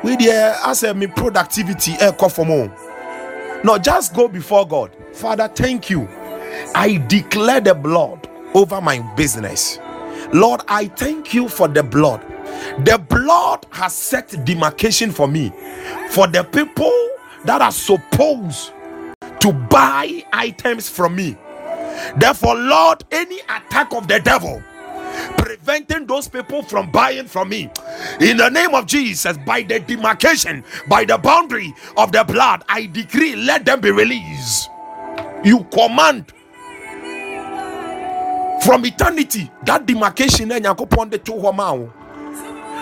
we there as a me productivity eh, more. No just go before god. Father thank you. I declare the blood over my business. Lord i thank you for the blood. The blood has set demarcation for me. For the people that are supposed to buy items from me. Therefore, Lord, any attack of the devil preventing those people from buying from me. In the name of Jesus by the demarcation, by the boundary of the blood, I decree let them be released. You command from eternity that demarcation eh,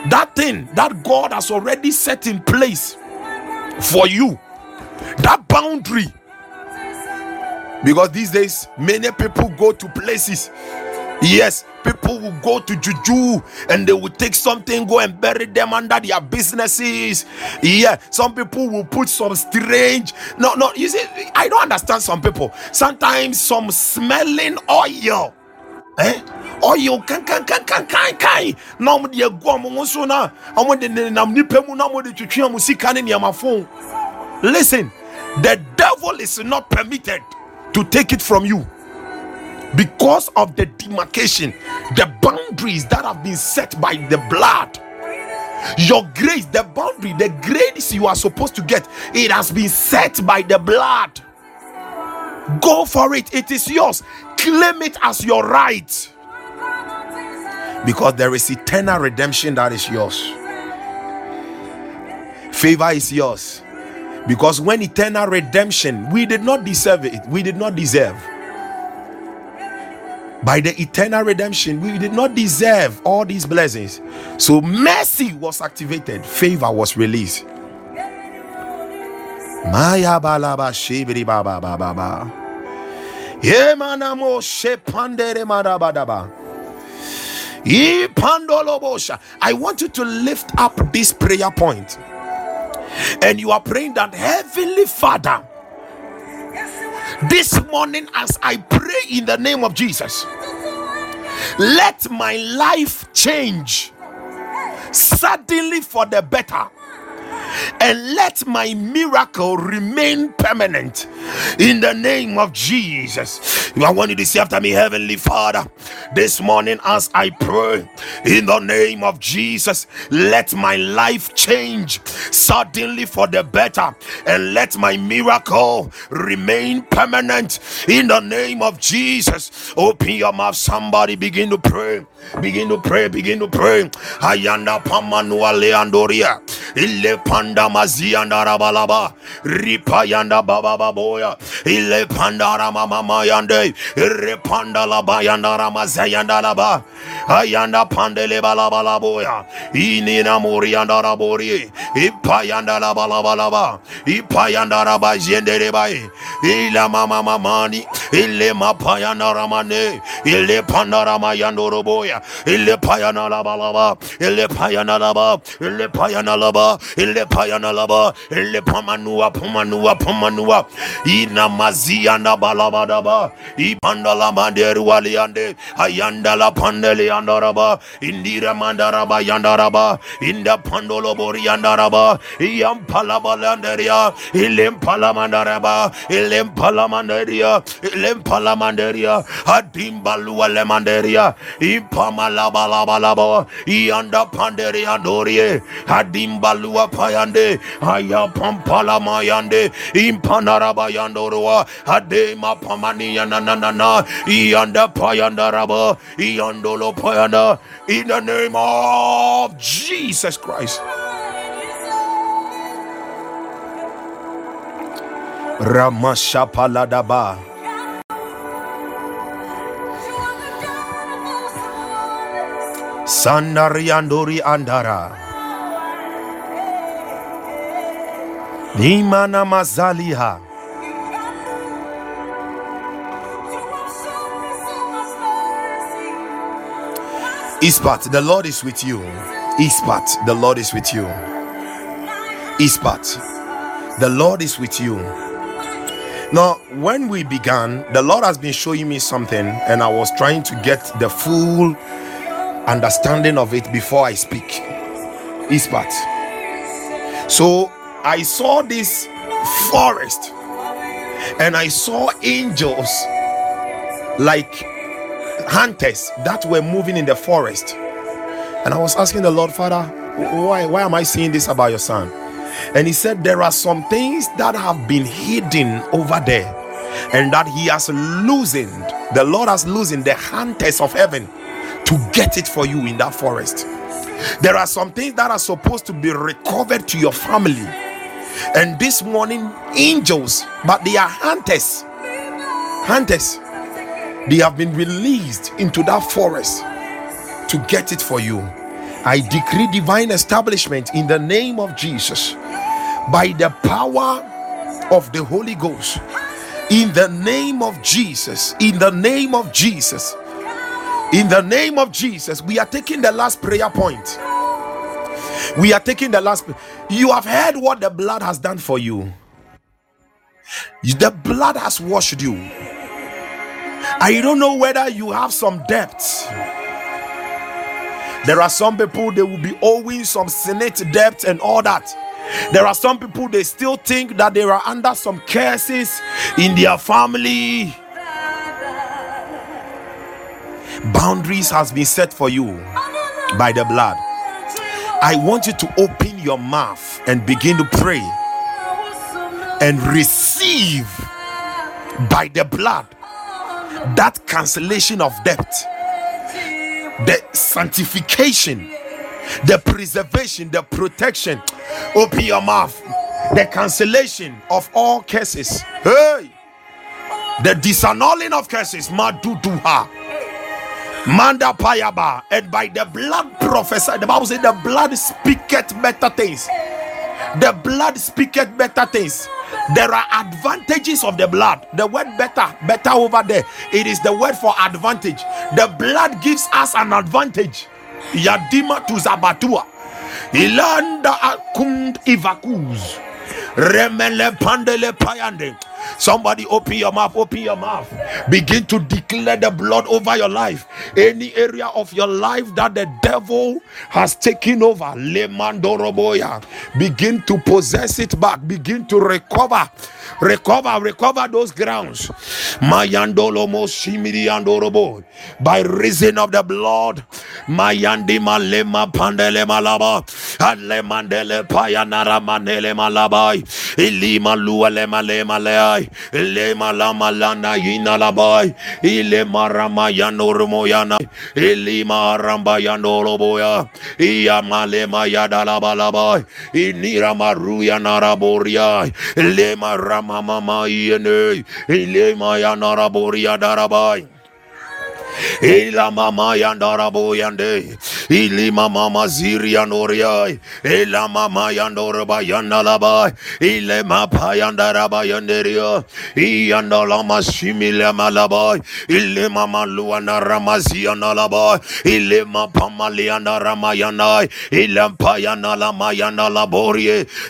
that thing that God has already set in place for you that boundary. Because these days many people go to places. Yes people will go to juju and they will take something go and bury them under their businesses. Yeah some people will put some strange no no you see i don't understand some people. Sometimes some smelling oil eh? Oil kan kan kan kan kan kan. Na ɔmo de egu ɔmo so na ɔmo de nenam nipa mu na ɔmo de twitwi ɔmo sika ne nneɛma fon. Listen, the devil is not permitted to take it from you because of the demarcation, the boundaries that have been set by the blood. Your grace, the boundary, the grace you are supposed to get, it has been set by the blood. Go for it, it is yours. Claim it as your right because there is eternal redemption that is yours. Favor is yours because when eternal redemption, we did not deserve it, we did not deserve. By the eternal redemption, we did not deserve all these blessings. So mercy was activated, favor was released. Maya balaba shibri baba baba ba. Yemanamo shepandere marabadaba. I want you to lift up this prayer point and you are praying that Heavenly Father, this morning as I pray in the name of Jesus, let my life change suddenly for the better and let my miracle remain permanent in the name of Jesus. I want you to say after me, Heavenly Father, this morning as I pray in the name of Jesus, let my life change suddenly for the better and let my miracle remain permanent in the name of Jesus. Open your mouth, somebody begin to pray. Begin to pray, begin to pray. Ayanda pamanua. Ile pan Ipanda mazianda rabalaba. Ripayanda baba baboya. Ile pandara mama mayande. Repanda la bayanda ramazayanda laba. Ayanda pandele balabalaboya. Inina murianda rabori. Ipayanda la balabalaba. Ipayanda rabajende rebai. Ila mama mamani. Ile mapayanda ramane. Ile pandara mayando roboya. Ile payana la balaba. Ile payana laba. Ile payana laba. Ile payana laba. Ile pamanua pamanua pamanua. Ina mazianda balabadaba. Ipanda la manderu waliande. Ayanda la pandele yandaraba. Indira mandaraba yandaraba. Inda pandolo bori yandaraba. Iyam palabalanderia. Ilim palamandaraba. Ilim palamanderia. Ilim palamanderia. Adim balua lemanderia. Ipamalaba laba laba. Iyanda panderia dorie. Adim balua payande. Aya pampala mayande. Impanaraba yandorua. Adema pamani yananana. Iyanda payandaraba. Iyandolo payanda. In the name of Jesus Christ. Ramashapaladaba. Sandariandori andara. Nimana mazaliha. Ispat, the Lord is with you. Ispat, the Lord is with you. Ispat, the Lord is with you. Now, when we began, the Lord has been showing me something, and I was trying to get the full understanding of it before I speak. Ispat. So I saw this forest, and I saw angels like hunters that were moving in the forest. And I was asking the Lord, Father, why, why am I seeing this about your son? And he said, There are some things that have been hidden over there, and that he has loosened. The Lord has loosened the hunters of heaven to get it for you in that forest. There are some things that are supposed to be recovered to your family. And this morning, angels, but they are hunters. Hunters. They have been released into that forest to get it for you. I decree divine establishment in the name of Jesus by the power of the Holy Ghost. In the name of Jesus. In the name of Jesus. In the name of Jesus. We are taking the last prayer point. We are taking the last. You have heard what the blood has done for you. The blood has washed you. I don't know whether you have some debts. There are some people they will be owing some senate debt and all that. There are some people they still think that they are under some curses in their family. Boundaries has been set for you by the blood. I want you to open your mouth and begin to pray and receive by the blood that cancellation of debt, the sanctification, the preservation, the protection. Open your mouth. The cancellation of all curses. Hey, the disannulling of curses. Maduduha. Manda payaba. And by the blood prophesy. The Bible says the blood speaketh better things. The blood speaketh better things. There are advantages of the blood. The word better, better over there. It is the word for advantage. The blood gives us an advantage. Yadima to Zabatua. Ilanda akund ivakuz. Remele pandele payande. Somebody open your mouth, open your mouth. Begin to declare the blood over your life. Any area of your life that the devil has taken over, Lemandoroboya. Begin to possess it back. Begin to recover. Recover, recover those grounds. Mayandolomo Shimiriandorobo. By reason of the blood. Mayandi Malema Pandele Malaba. Alemandele Payanara Manele Malabai. Ilima Luale Malema Leai. Lema Lama Lana Yina labai ile marama yanorumoyana ilima ramba yanoloboya iya malema yadalabalaba inira maruya naraboria ilema ramamama yene ilema yanaraboria darabai Ila mama yandara boyande. Ili mama maziri yandoria. Ila mama yandora bayandala. Ile mapa yandara bayanderia. Iyandala masimile malabay. Ile mama luana ramazi yanalabay. Ile mapa malianda ramayanay. Ile payana la mayana la.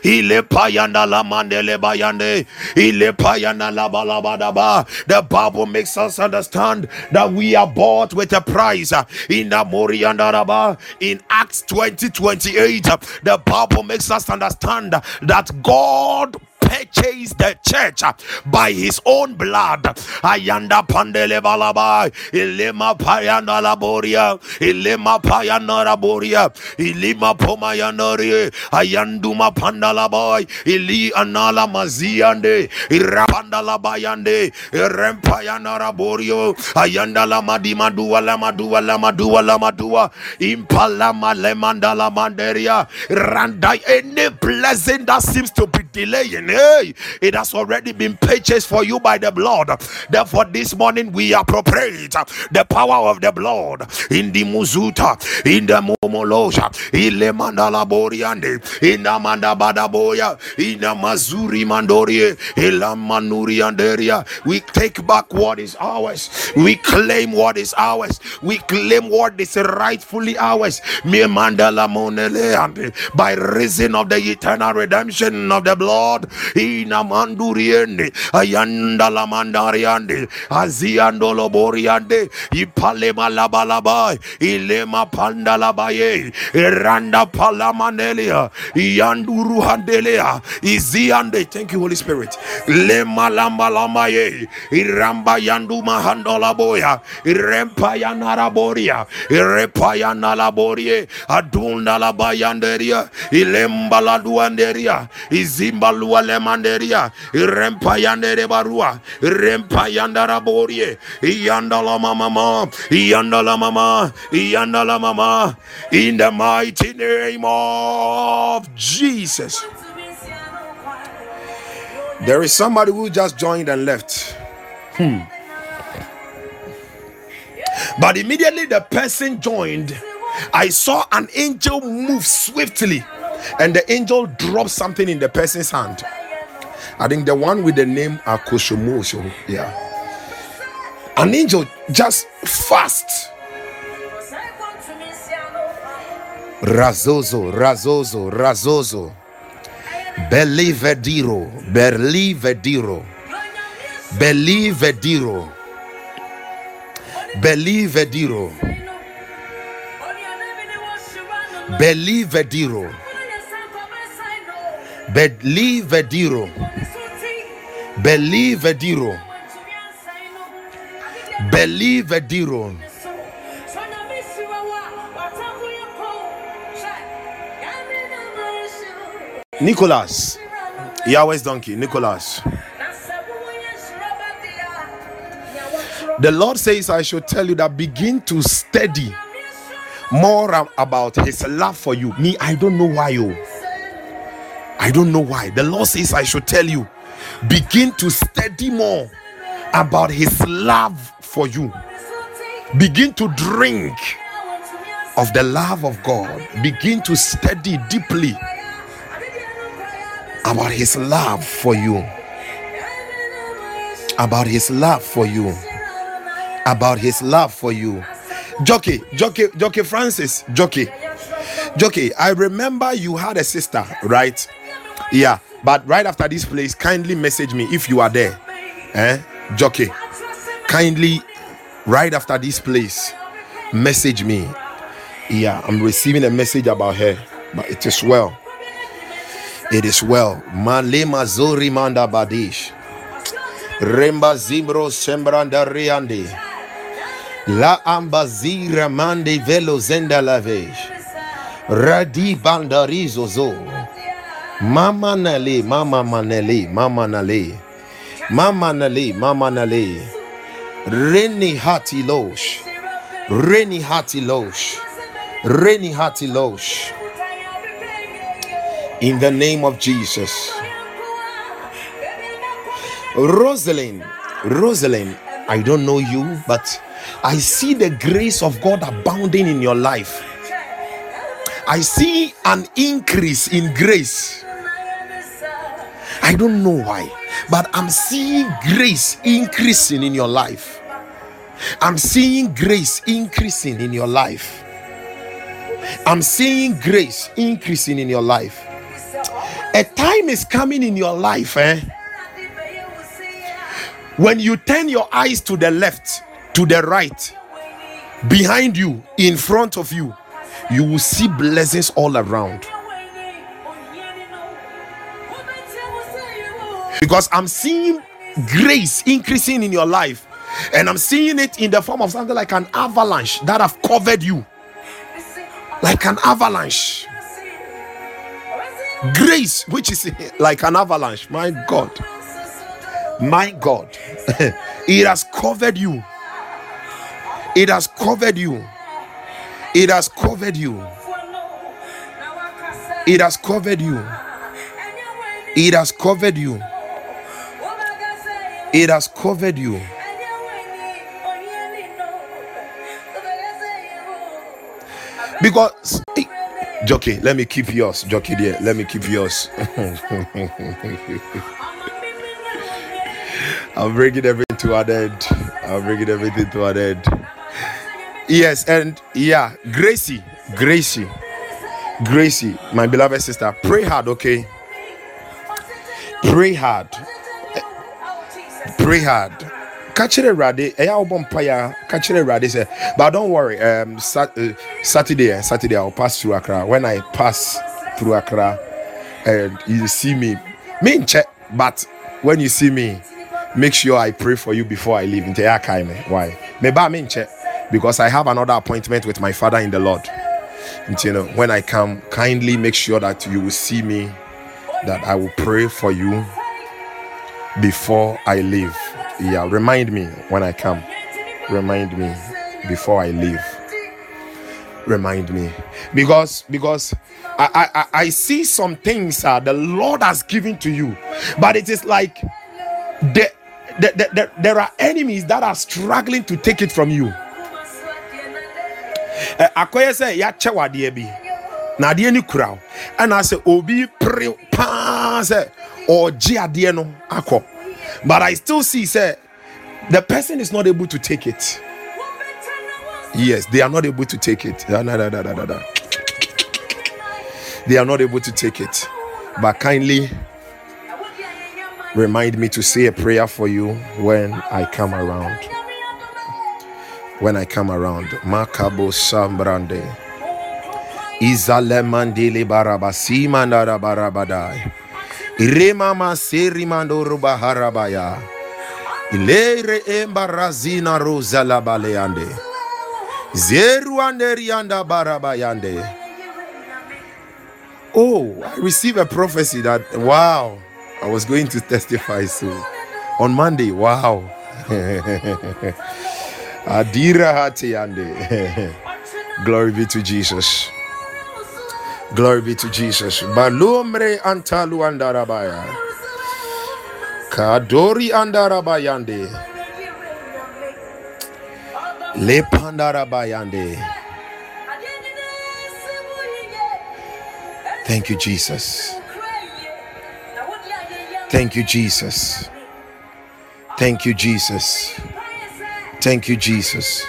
Ile payana la mandele bayande. Ile payana la balabadaba. The Bible makes us understand that we are bought with a price in the Moriandaraba in Acts 20 28. uh, The Bible makes us understand that God purchased the church uh, by his own blood. Ayanda pandele balaba, ilema payanda laboria, ilema payanda laboria, ilima pomayanori, ayanduma pandala boy, ili anala maziande, irapanda labayande, irempayana laborio, ayanda la madima dua la madua la madua la madua, impala malemanda la manderia, randai any blessing that seems to be delaying. Hey, it has already been purchased for you by the blood. Therefore, this morning we appropriate the power of the blood in the muzuta, in the momolosha, in the mandala boriande, in the mandabada boya, in the mazuri mandorie, in the manuri anderia. We take back what is ours. We claim what is ours. We claim what is rightfully ours. By reason of the eternal redemption of the blood ina manduriende ayanda la mandariande aziando loboriande ipale malabalaba ilema panda labaye iranda palamanelia yanduru handelea iziande. Thank you holy spirit. Lema lamba lamaye iramba yandu mahandola boya irempa yanaraboria irepa yanalaborie adunda la bayanderia ilemba la duanderia izimba lua lemanderia irempa yandere barua irempa yandara borie iyandala mama iyandala mama iyandala mama in the mighty name of Jesus there is somebody who just joined and left hmm. but immediately the person joined I saw an angel move swiftly and the angel dropped something in the person's hand. I think the one with the name Akoshomoso. Yeah. An angel just fast. Razozo, Razozo, Razozo. Belivediro, Belivediro, Belivediro, Belivediro, Belivediro, Belivediro, Belivediro, Belivediro. Nicholas, Yahweh's donkey, Nicholas. The Lord says, I should tell you that begin to study more about His love for you. Me, I don't know why you. I don't know why. The Lord says, I should tell you, begin to study more about His love for you. Begin to drink of the love of God. Begin to study deeply about His love for you. About His love for you. About His love for you. Jockey, Jockey, Jockey Francis, Jockey, Jockey. I remember you had a sister, right? Yeah, but right after this place, kindly message me if you are there. Eh? Jockey, kindly right after this place, message me. Yeah, I'm receiving a message about her, but it is well. It is well. Malema Zori Manda Badish. Remba Zimbro Sembranda Riande. La Ambazira Mande Velo Zenda Lavej. Radi Bandarizo Zo. Mama Nale, Mama Manale, Mama Nale. Mama Nale, Mama Nale. Reni hati losh. Reni hati losh. Reni hati losh. In the name of Jesus. Rosalind, Rosalind, I don't know you, but I see the grace of God abounding in your life. I see an increase in grace. I don't know why, but I'm seeing grace increasing in your life. I'm seeing grace increasing in your life. I'm seeing grace increasing in your life. A time is coming in your life, eh? When you turn your eyes to the left, to the right, behind you, in front of you, you will see blessings all around. Because I'm seeing grace increasing in your life, and I'm seeing it in the form of something like an avalanche that have covered you, like an avalanche. Grace, which is like an avalanche, my God. My God, it has covered you. It has covered you. It has covered you. It has covered you. It has covered you. It has covered you. Because, Jockey, let me keep yours. Jockey, dear, let me keep yours. I'm bringing everything to an end. I'm bringing everything to an end. Yes, and yeah, Gracie, Gracie, Gracie, my beloved sister, pray hard, okay? Pray hard. Pray hard. Catch it ready. Eh, I'll bump Catch it ready. Say, but don't worry. Um, sat, uh, Saturday, eh, Saturday, I'll pass through Accra. When I pass through Accra, and you see me, me in check. But when you see me, make sure I pray for you before I leave. Into Why? Maybe I'm in check because I have another appointment with my father in the Lord. And, you know, when I come, kindly make sure that you will see me, that I will pray for you before I leave. Yeah, remind me when I come. Remind me before I leave. Remind me because because I I, I see some things uh, the Lord has given to you, but it is like the there, there, there are enemies that are struggling to take it from you. Eh, akɔyɛ sɛ yɛakyɛ wadeɛ bi na adeɛ kura wo ɛna sɛ obi pere ɔgye adeɛ no but i still see sɛ the person is not able to take it yes they are not able to take it they are not able to take it but kindly Remind me to say a prayer for you when I come around. When I come around. Makabo Sambrande. Izale mandili barabasi mandara barabadai. Iremama seri mandoro baharabaya. Ilere embarazina rosa la baleande. Zeru anderianda barabayande. Oh, I received a prophecy that wow. I was going to testify soon. on Monday. Wow. Adira Hatiande. Glory be to Jesus. Glory be to Jesus. Balumre antalu andarabaya. Kadori andarabayande. Le pandarabayande. Thank you, Jesus. Thank you, Jesus. Thank you, Jesus. Thank you, Jesus.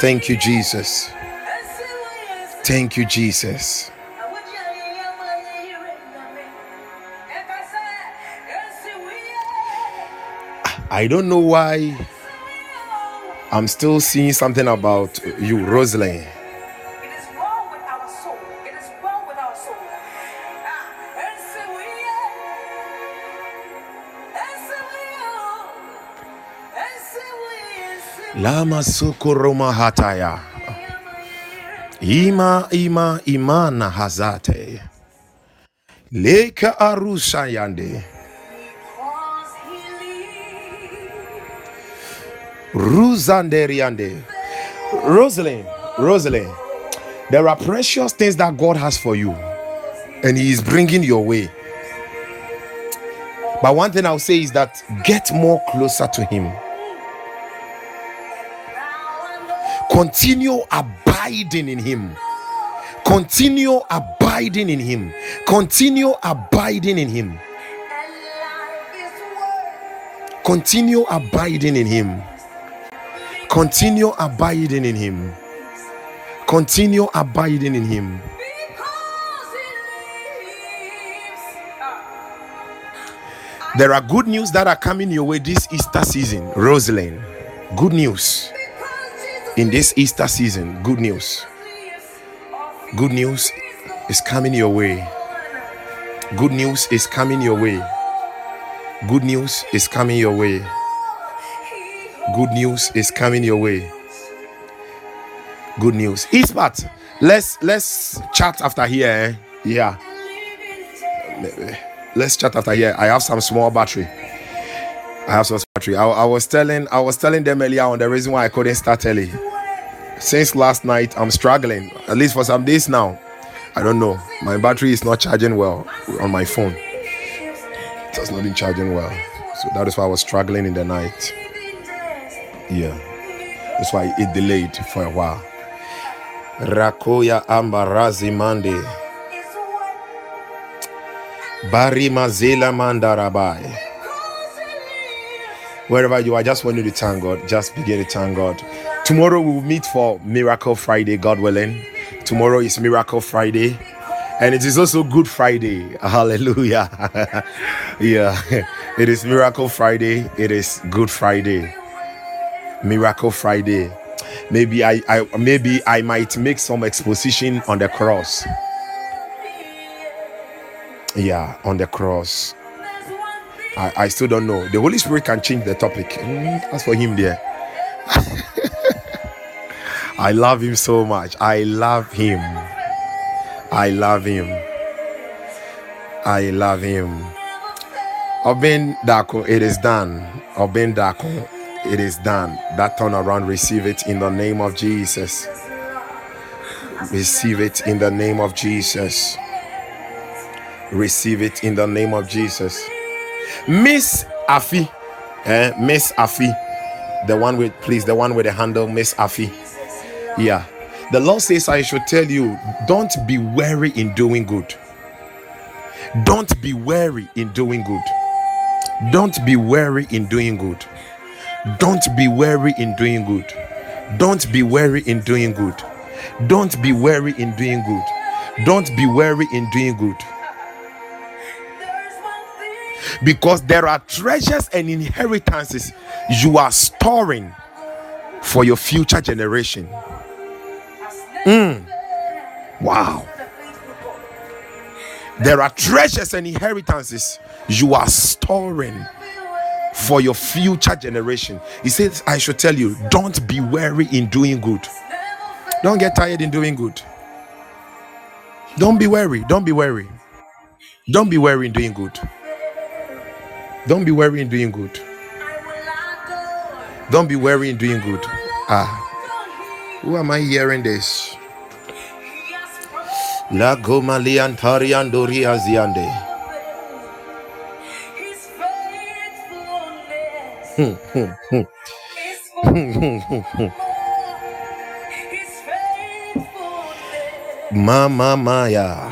Thank you, Jesus. Thank you, Jesus. I don't know why I'm still seeing something about you, Rosalind. Lama sukuruma hataya. Ima ima imana hazate. Leka arusha yande. Ruzanderiande. Rosalind, Rosalind, there are precious things that God has for you, and He is bringing your way. But one thing I'll say is that get more closer to Him. Continue abiding in Him. Continue abiding in Him. Continue abiding in Him. Continue abiding in Him. Continue abiding in Him. Continue abiding in Him. There are good news that are coming your way this Easter season, Rosalind. Good news in this Easter season. Good news. Good news is coming your way. Good news is coming your way. Good news is coming your way. Good news is coming your way. Good news. Ispat, let's let's chat after here. Eh? Yeah. Let's chat after here. I have some small battery. I have some battery. I, I was telling I was telling them earlier on the reason why I couldn't start early. Since last night, I'm struggling. At least for some days now. I don't know. My battery is not charging well on my phone. It has not been charging well. So that is why I was struggling in the night. Yeah. That's why it delayed for a while. Rakoya Ambarazi Mande. Bari Mazela Mandarabai. Wherever you are, just want you to thank God. Just begin to thank God. Tomorrow we will meet for Miracle Friday, God willing. Tomorrow is Miracle Friday and it is also Good Friday. Hallelujah. yeah, it is Miracle Friday. It is Good Friday. Miracle Friday. Maybe I, I maybe I might make some exposition on the cross. Yeah, on the cross. I, I still don't know. The Holy Spirit can change the topic. Mm, as for him there. I love him so much. I love him. I love him. I love him. Obin Dako, it is done. Obin Dako, it is done. That turnaround, receive it in the name of Jesus. Receive it in the name of Jesus. Receive it in the name of Jesus. Miss Afi, eh? Miss Afi, the one with, please, the one with the handle, Miss Afi. Yeah. The Lord says, I should tell you, don't be weary in doing good. Don't be weary in doing good. Don't be weary in doing good. Don't be weary in doing good. Don't be weary in doing good. Don't be weary in doing good. Don't be weary in doing good. Because there are treasures and inheritances you are storing for your future generation. Mm. Wow. There are treasures and inheritances you are storing for your future generation. He says, I should tell you, don't be weary in doing good. Don't get tired in doing good. Don't be weary. Don't be weary. Don't be weary in doing good. Don't be weary in doing good. Don't be weary in doing good. Ah. Who am I hearing this? La Gomalian Tariandori Aziande. Hmm, hmm, hmm, Mama Maya.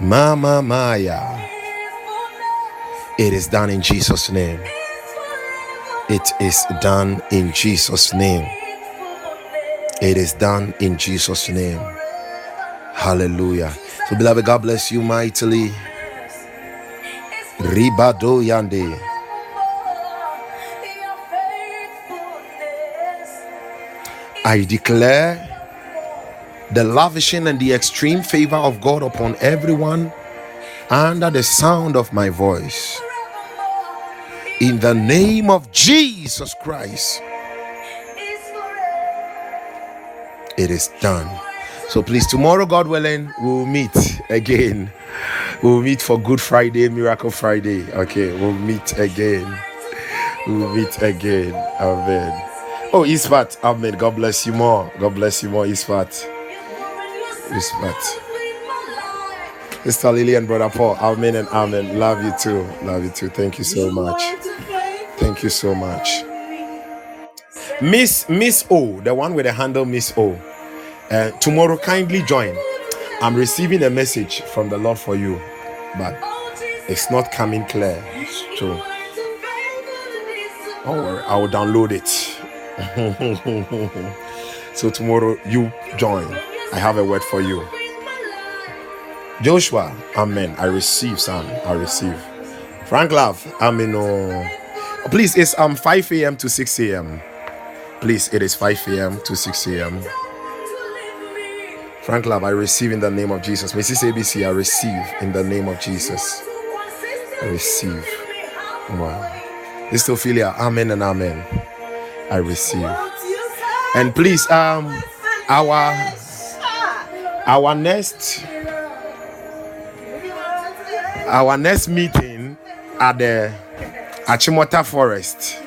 Mama Maya. It is done in Jesus' name. It is done in Jesus' name. It is done in Jesus' name. Hallelujah. So, beloved, God bless you mightily. Ribado Yande. I declare the lavishing and the extreme favor of God upon everyone under the sound of my voice in the name of Jesus Christ. It is done. So please, tomorrow, God willing, we'll meet again. We'll meet for Good Friday, Miracle Friday. Okay, we'll meet again. We'll meet again. Amen. Oh, Isfat. Amen. God bless you more. God bless you more, Isfat. Isfat. Sister Lily and Brother Paul. Amen and amen. Love you too. Love you too. Thank you so much. Thank you so much. Miss Miss O, the one with the handle Miss O. Uh, tomorrow, kindly join. I'm receiving a message from the Lord for you, but it's not coming clear. So don't worry, I will download it. so tomorrow you join. I have a word for you. Joshua, Amen. I receive, son. I receive. Frank Love, Amen. Oh. Please, it's um 5 a.m. to 6 a.m. Please, it is 5 a.m. to 6 a.m. Frank Love, I receive in the name of Jesus. Mrs. ABC, I receive in the name of Jesus. I receive. Wow. This Ophelia, Amen and Amen. I receive. And please, um, our our next our next meeting at the Achimota Forest.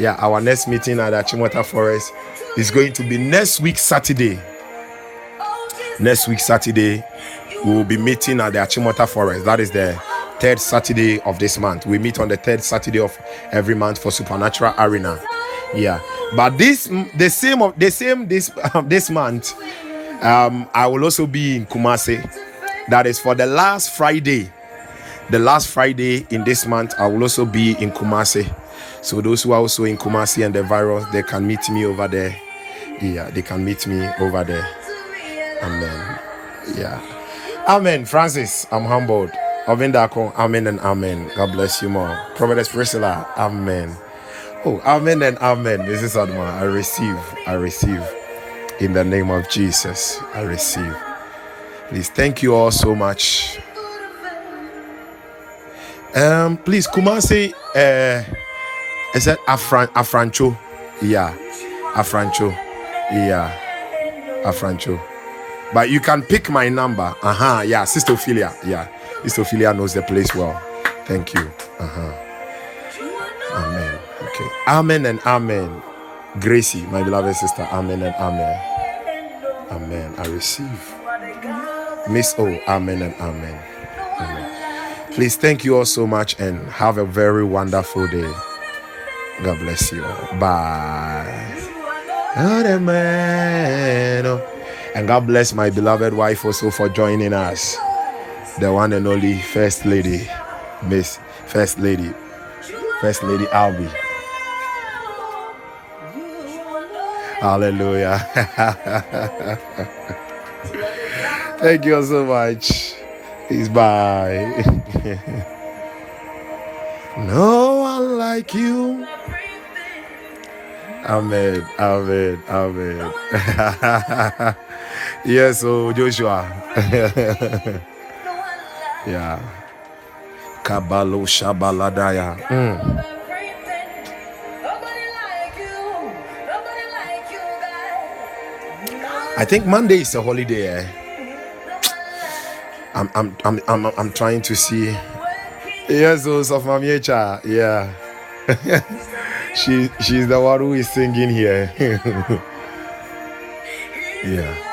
Yeah, our next meeting at the Achimota Forest is going to be next week Saturday. Next week Saturday, we will be meeting at the Achimota Forest. That is the third Saturday of this month. We meet on the third Saturday of every month for Supernatural Arena. Yeah, but this the same of the same this um, this month. Um, I will also be in Kumasi. That is for the last Friday the last Friday in this month, I will also be in Kumasi. So those who are also in Kumasi and the virus, they can meet me over there. Yeah, they can meet me over there. Amen. Yeah. Amen. Francis, I'm humbled. Ovindako, Amen and Amen. God bless you more. Prophetess Priscilla, Amen. Oh, Amen and Amen. Is Adma. I receive. I receive. In the name of Jesus, I receive. Please, thank you all so much um, please, Kumasi, uh, is that Afran Afrancho? Yeah, Afrancho. Yeah, Afrancho. But you can pick my number. Uh huh. Yeah, Sister Ophelia. Yeah, Sister Ophelia knows the place well. Thank you. Uh huh. Amen. Okay. Amen and amen. Gracie, my beloved sister. Amen and amen. Amen. I receive. Miss O. Amen and amen. Amen. Please, thank you all so much and have a very wonderful day. God bless you all. Bye. And God bless my beloved wife also for joining us. The one and only First Lady, Miss First Lady, First Lady Albie. Hallelujah. Thank you so much. Peace bye. no one like you. Amen. Amen. Amen. yes, so Joshua. yeah. Kabalo Shabaladaya. Mm. I think Monday is a holiday. Eh? I'm I'm I'm I'm, I'm trying to see. Yes, those of Mamiecha. Yeah. she she's the one who is singing here. yeah.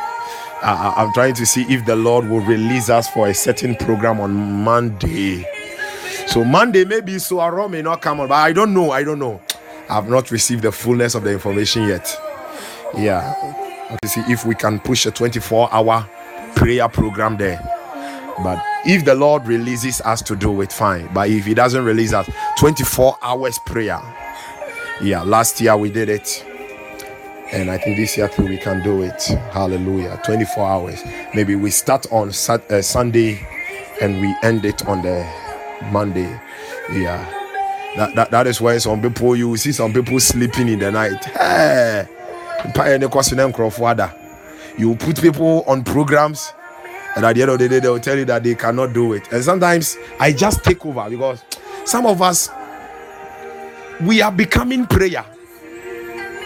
I'm trying to see if the Lord will release us for a certain program on Monday. So Monday maybe so Aro may not come on, but I don't know. I don't know. I've not received the fullness of the information yet. Yeah. To see if we can push a 24 hour prayer program there. But if the Lord releases us to do it, fine. But if He doesn't release us, 24 hours prayer. Yeah, last year we did it. And I think this year too we can do it. Hallelujah. 24 hours. Maybe we start on sat- uh, Sunday and we end it on the Monday. Yeah. That, that, that is why some people you see some people sleeping in the night. Hey, you put people on programs and at the end of the day, they will tell you that they cannot do it. And sometimes I just take over because some of us we are becoming prayer.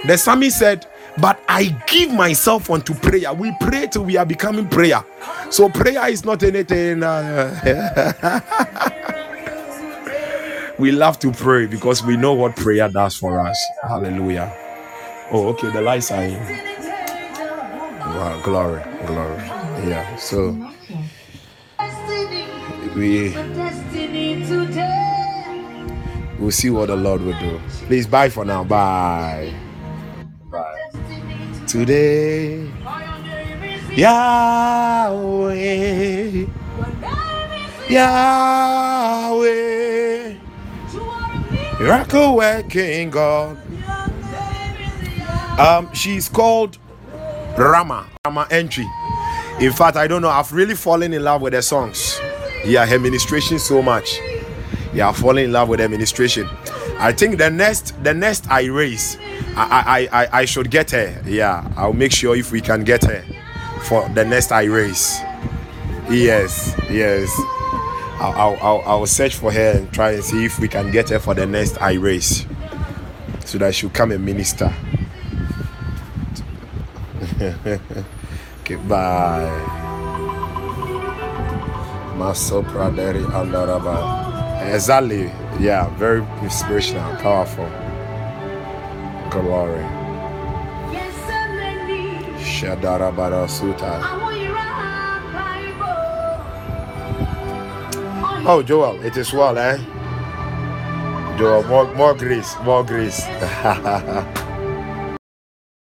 The psalmist said, But I give myself unto prayer. We pray till we are becoming prayer. So prayer is not anything. Uh, we love to pray because we know what prayer does for us. Hallelujah. Oh, okay. The lights are in. Wow, glory, glory. Yeah. So we we'll see what the Lord will do. Please bye for now. Bye. Bye. Today, Yahweh, Yahweh, miracle working God. Um, she's called Rama, Rama Entry. In fact, I don't know. I've really fallen in love with her songs. Yeah, her ministration so much. Yeah, I've fallen in love with her ministration. I think the next, the next I raise, I, I, I, I should get her. Yeah, I'll make sure if we can get her for the next I race. Yes, yes. I'll, I'll, I'll, search for her and try and see if we can get her for the next I race so that she'll come and minister. okay, bye. Maso Praderi Andaraba. Exactly. Yeah, very inspirational, powerful. Oh, Joel, it is well, eh? Joel, more, more grace, more grace.